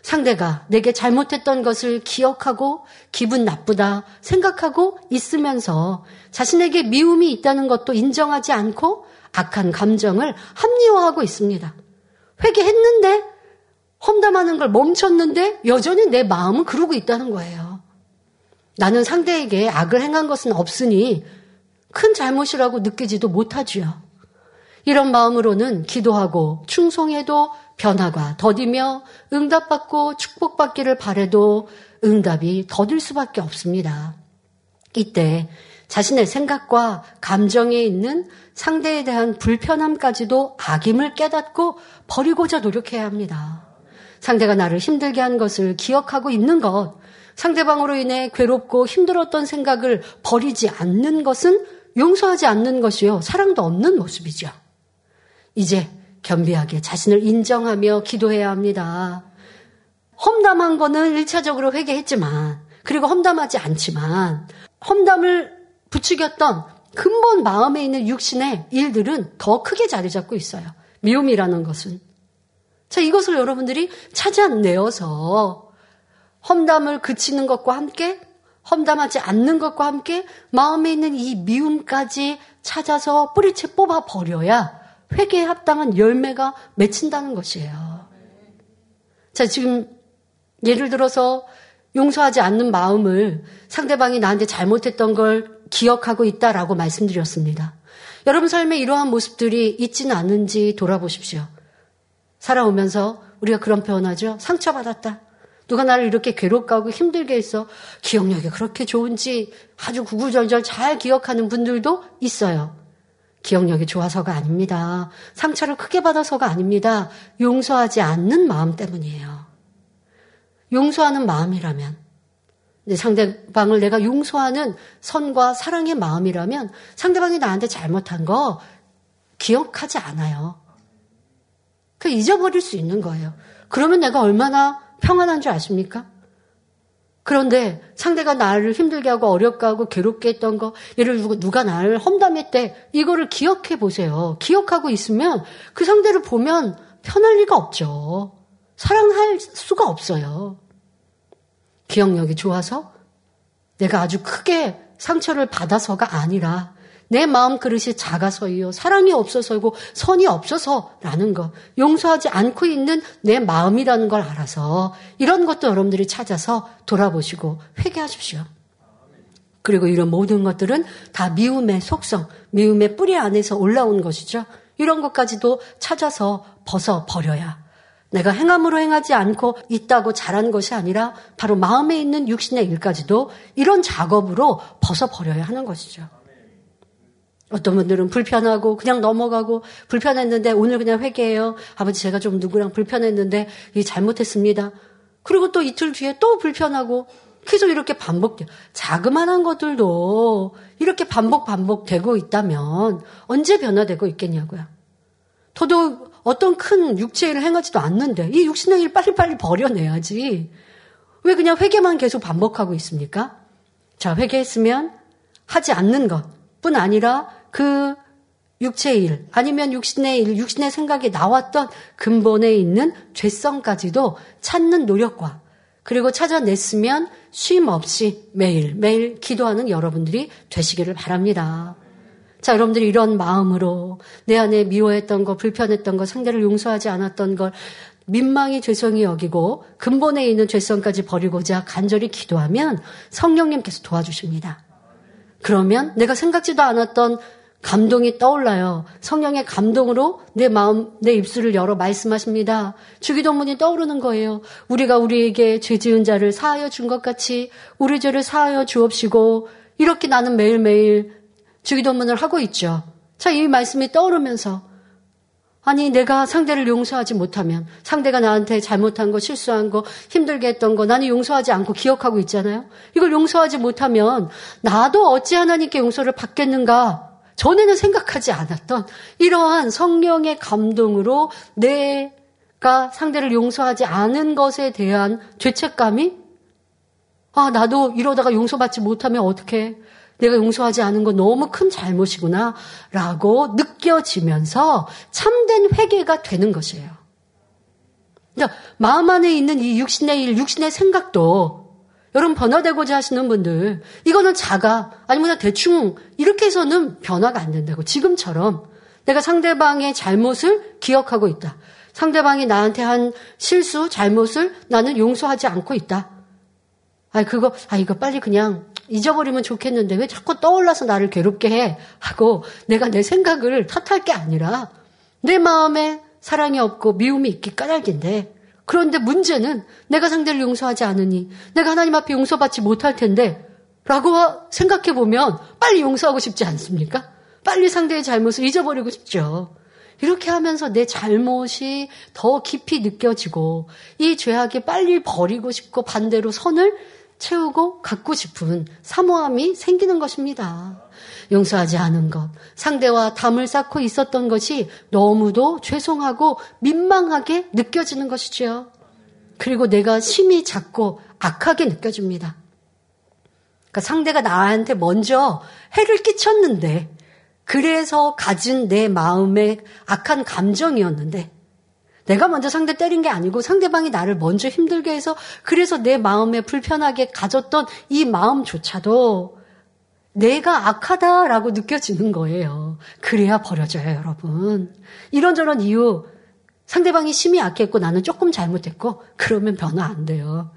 상대가 내게 잘못했던 것을 기억하고 기분 나쁘다 생각하고 있으면서 자신에게 미움이 있다는 것도 인정하지 않고 악한 감정을 합리화하고 있습니다. 회개했는데 험담하는 걸 멈췄는데 여전히 내 마음은 그러고 있다는 거예요. 나는 상대에게 악을 행한 것은 없으니 큰 잘못이라고 느끼지도 못하지요. 이런 마음으로는 기도하고 충성해도 변화가 더디며 응답받고 축복받기를 바래도 응답이 더딜 수밖에 없습니다. 이때 자신의 생각과 감정에 있는 상대에 대한 불편함까지도 악임을 깨닫고 버리고자 노력해야 합니다. 상대가 나를 힘들게 한 것을 기억하고 있는 것, 상대방으로 인해 괴롭고 힘들었던 생각을 버리지 않는 것은 용서하지 않는 것이요. 사랑도 없는 모습이죠. 이제 겸비하게 자신을 인정하며 기도해야 합니다. 험담한 거는 1차적으로 회개했지만, 그리고 험담하지 않지만, 험담을 부추겼던 근본 마음에 있는 육신의 일들은 더 크게 자리 잡고 있어요. 미움이라는 것은. 자, 이것을 여러분들이 찾아내어서 험담을 그치는 것과 함께 험담하지 않는 것과 함께 마음에 있는 이 미움까지 찾아서 뿌리채 뽑아 버려야 회개에 합당한 열매가 맺힌다는 것이에요. 자, 지금 예를 들어서 용서하지 않는 마음을 상대방이 나한테 잘못했던 걸 기억하고 있다라고 말씀드렸습니다. 여러분 삶에 이러한 모습들이 있지는 않은지 돌아보십시오. 살아오면서 우리가 그런 표현하죠. 상처받았다. 누가 나를 이렇게 괴롭게 하고 힘들게 했어. 기억력이 그렇게 좋은지 아주 구구절절 잘 기억하는 분들도 있어요. 기억력이 좋아서가 아닙니다. 상처를 크게 받아서가 아닙니다. 용서하지 않는 마음 때문이에요. 용서하는 마음이라면, 상대방을 내가 용서하는 선과 사랑의 마음이라면 상대방이 나한테 잘못한 거 기억하지 않아요. 그 잊어버릴 수 있는 거예요. 그러면 내가 얼마나 평안한 줄 아십니까? 그런데 상대가 나를 힘들게 하고 어렵게 하고 괴롭게 했던 거, 예를 들고 누가 나를 험담했대. 이거를 기억해 보세요. 기억하고 있으면 그 상대를 보면 편할 리가 없죠. 사랑할 수가 없어요. 기억력이 좋아서 내가 아주 크게 상처를 받아서가 아니라 내 마음 그릇이 작아서요. 사랑이 없어서고 선이 없어서라는 것. 용서하지 않고 있는 내 마음이라는 걸 알아서 이런 것도 여러분들이 찾아서 돌아보시고 회개하십시오. 그리고 이런 모든 것들은 다 미움의 속성, 미움의 뿌리 안에서 올라온 것이죠. 이런 것까지도 찾아서 벗어 버려야 내가 행함으로 행하지 않고 있다고 잘한 것이 아니라 바로 마음에 있는 육신의 일까지도 이런 작업으로 벗어 버려야 하는 것이죠. 어떤 분들은 불편하고 그냥 넘어가고 불편했는데 오늘 그냥 회개해요. 아버지 제가 좀 누구랑 불편했는데 이 잘못했습니다. 그리고 또 이틀 뒤에 또 불편하고 계속 이렇게 반복돼요. 자그마한 것들도 이렇게 반복 반복되고 있다면 언제 변화되고 있겠냐고요. 저도 어떤 큰 육체의 일을 행하지도 않는데 이 육신의 일 빨리빨리 버려내야지. 왜 그냥 회개만 계속 반복하고 있습니까? 자, 회개했으면 하지 않는 것뿐 아니라 그 육체의 일, 아니면 육신의 일, 육신의 생각이 나왔던 근본에 있는 죄성까지도 찾는 노력과 그리고 찾아냈으면 쉼 없이 매일 매일 기도하는 여러분들이 되시기를 바랍니다. 자, 여러분들이 이런 마음으로 내 안에 미워했던 거, 불편했던 거, 상대를 용서하지 않았던 걸 민망히 죄성이 여기고 근본에 있는 죄성까지 버리고자 간절히 기도하면 성령님께서 도와주십니다. 그러면 내가 생각지도 않았던 감동이 떠올라요. 성령의 감동으로 내 마음, 내 입술을 열어 말씀하십니다. 주기도문이 떠오르는 거예요. 우리가 우리에게 죄 지은 자를 사하여 준 것 같이 우리 죄를 사하여 주옵시고 이렇게 나는 매일매일 주기도문을 하고 있죠. 자, 이 말씀이 떠오르면서 아니 내가 상대를 용서하지 못하면 상대가 나한테 잘못한 거 실수한 거 힘들게 했던 거 나는 용서하지 않고 기억하고 있잖아요. 이걸 용서하지 못하면 나도 어찌 하나님께 용서를 받겠는가 전에는 생각하지 않았던 이러한 성령의 감동으로 내가 상대를 용서하지 않은 것에 대한 죄책감이 아, 나도 이러다가 용서받지 못하면 어떻게 내가 용서하지 않은 건 너무 큰 잘못이구나 라고 느껴지면서 참된 회개가 되는 것이에요. 그러니까 마음 안에 있는 이 육신의 일, 육신의 생각도 여러분 변화되고자 하시는 분들 이거는 자가 아니면 대충 이렇게 해서는 변화가 안 된다고 지금처럼 내가 상대방의 잘못을 기억하고 있다. 상대방이 나한테 한 실수, 잘못을 나는 용서하지 않고 있다. 아, 그거, 아, 이거 빨리 그냥 잊어버리면 좋겠는데 왜 자꾸 떠올라서 나를 괴롭게 해? 하고 내가 내 생각을 탓할 게 아니라 내 마음에 사랑이 없고 미움이 있기 까닭인데 그런데 문제는 내가 상대를 용서하지 않으니 내가 하나님 앞에 용서받지 못할 텐데 라고 생각해 보면 빨리 용서하고 싶지 않습니까? 빨리 상대의 잘못을 잊어버리고 싶죠. 이렇게 하면서 내 잘못이 더 깊이 느껴지고 이 죄악이 빨리 버리고 싶고 반대로 선을 채우고 갖고 싶은 사모함이 생기는 것입니다. 용서하지 않은 것, 상대와 담을 쌓고 있었던 것이 너무도 죄송하고 민망하게 느껴지는 것이지요. 그리고 내가 심이 작고 악하게 느껴집니다. 그러니까 상대가 나한테 먼저 해를 끼쳤는데, 그래서 가진 내 마음의 악한 감정이었는데, 내가 먼저 상대 때린 게 아니고 상대방이 나를 먼저 힘들게 해서 그래서 내 마음에 불편하게 가졌던 이 마음조차도 내가 악하다라고 느껴지는 거예요. 그래야 버려져요, 여러분. 이런저런 이유, 상대방이 심히 악했고 나는 조금 잘못했고, 그러면 변화 안 돼요.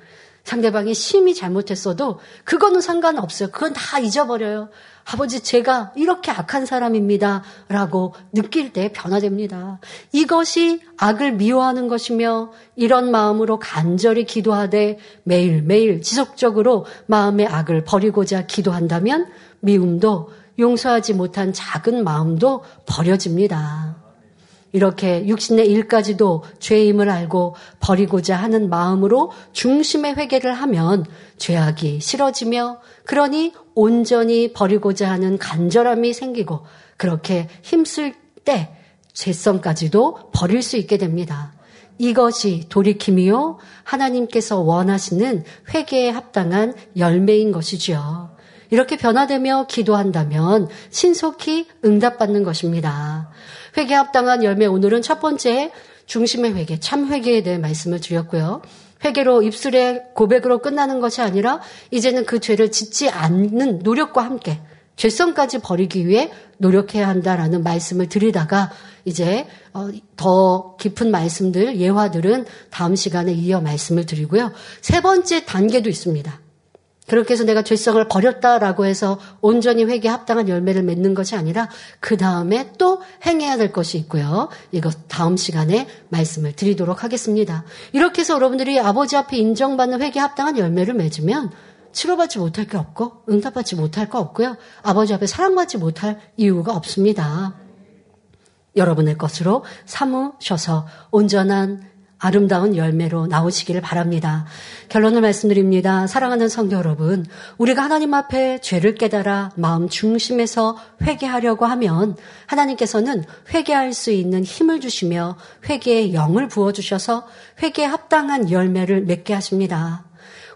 상대방이 심히 잘못했어도 그거는 상관없어요. 그건 다 잊어버려요. 아버지, 제가 이렇게 악한 사람입니다. 라고 느낄 때 변화됩니다. 이것이 악을 미워하는 것이며 이런 마음으로 간절히 기도하되 매일매일 지속적으로 마음의 악을 버리고자 기도한다면 미움도 용서하지 못한 작은 마음도 버려집니다. 이렇게 육신의 일까지도 죄임을 알고 버리고자 하는 마음으로 중심의 회개를 하면 죄악이 싫어지며 그러니 온전히 버리고자 하는 간절함이 생기고 그렇게 힘쓸 때 죄성까지도 버릴 수 있게 됩니다. 이것이 돌이킴이요 하나님께서 원하시는 회개에 합당한 열매인 것이지요. 이렇게 변화되며 기도한다면 신속히 응답받는 것입니다. 회개 합당한 열매 오늘은 첫 번째 중심의 회개, 참 회개에 대해 말씀을 드렸고요. 회개로 입술의 고백으로 끝나는 것이 아니라 이제는 그 죄를 짓지 않는 노력과 함께 죄성까지 버리기 위해 노력해야 한다라는 말씀을 드리다가 이제 어, 더 깊은 말씀들, 예화들은 다음 시간에 이어 말씀을 드리고요. 세 번째 단계도 있습니다. 그렇게 해서 내가 죄성을 버렸다라고 해서 온전히 회개에 합당한 열매를 맺는 것이 아니라 그 다음에 또 행해야 될 것이 있고요. 이거 다음 시간에 말씀을 드리도록 하겠습니다. 이렇게 해서 여러분들이 아버지 앞에 인정받는 회개에 합당한 열매를 맺으면 치료받지 못할 게 없고 응답받지 못할 거 없고요. 아버지 앞에 사랑받지 못할 이유가 없습니다. 여러분의 것으로 삼으셔서 온전한 아름다운 열매로 나오시기를 바랍니다. 결론을 말씀드립니다. 사랑하는 성도 여러분, 우리가 하나님 앞에 죄를 깨달아 마음 중심에서 회개하려고 하면 하나님께서는 회개할 수 있는 힘을 주시며 회개의 영을 부어 주셔서 회개에 합당한 열매를 맺게 하십니다.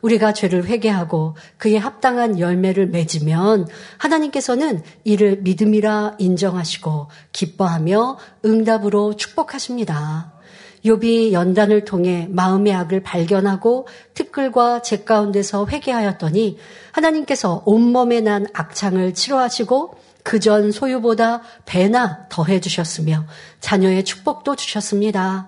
우리가 죄를 회개하고 그에 합당한 열매를 맺으면 하나님께서는 이를 믿음이라 인정하시고 기뻐하며 응답으로 축복하십니다. 욥이 연단을 통해 마음의 악을 발견하고 특글과 제 가운데서 회개하였더니 하나님께서 온몸에 난 악창을 치료하시고 그 전 소유보다 배나 더해 주셨으며 자녀의 축복도 주셨습니다.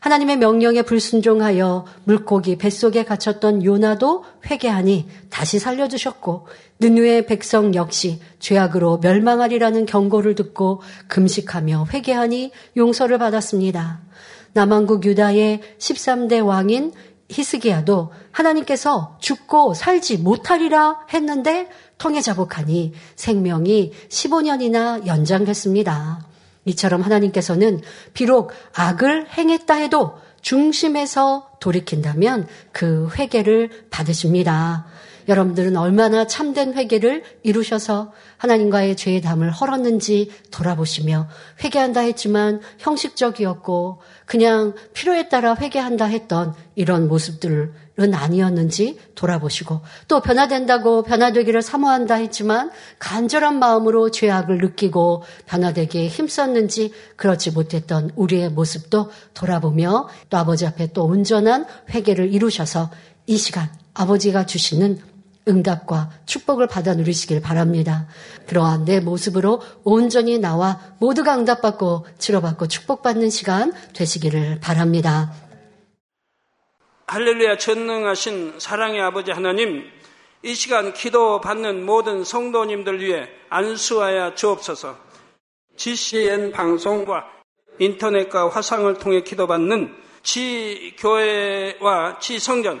하나님의 명령에 불순종하여 물고기 뱃속에 갇혔던 요나도 회개하니 다시 살려주셨고 느누의 백성 역시 죄악으로 멸망하리라는 경고를 듣고 금식하며 회개하니 용서를 받았습니다. 남왕국 유다의 13대 왕인 히스기야도 하나님께서 죽고 살지 못하리라 했는데 통해 자복하니 생명이 15년이나 연장됐습니다. 이처럼 하나님께서는 비록 악을 행했다 해도 중심에서 돌이킨다면 그 회개를 받으십니다. 여러분들은 얼마나 참된 회개를 이루셔서 하나님과의 죄의 담을 헐었는지 돌아보시며 회개한다 했지만 형식적이었고 그냥 필요에 따라 회개한다 했던 이런 모습들은 아니었는지 돌아보시고 또 변화된다고 변화되기를 사모한다 했지만 간절한 마음으로 죄악을 느끼고 변화되기에 힘썼는지 그렇지 못했던 우리의 모습도 돌아보며 또 아버지 앞에 또 온전한 회개를 이루셔서 이 시간 아버지가 주시는 응답과 축복을 받아 누리시길 바랍니다. 그러한 내 모습으로 온전히 나와 모두가 응답받고 치료받고 축복받는 시간 되시기를 바랍니다. 할렐루야 전능하신 사랑의 아버지 하나님 이 시간 기도 받는 모든 성도님들 위해 안수하여 주옵소서 GCN 방송과 인터넷과 화상을 통해 기도받는 지 교회와 지 성전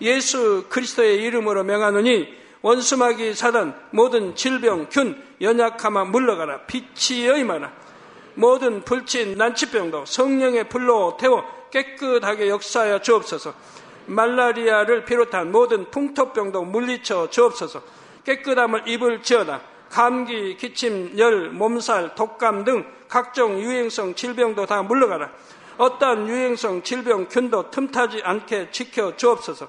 예수 그리스도의 이름으로 명하노니 원수마귀 사단 모든 질병 균 연약함아 물러가라. 빛이 여임하라. 모든 불친 난치병도 성령의 불로 태워 깨끗하게 역사하여 주옵소서. 말라리아를 비롯한 모든 풍토병도 물리쳐 주옵소서. 깨끗함을 입을 지어다. 감기, 기침, 열, 몸살, 독감 등 각종 유행성 질병도 다 물러가라. 어떠한 유행성 질병 균도 틈타지 않게 지켜 주옵소서.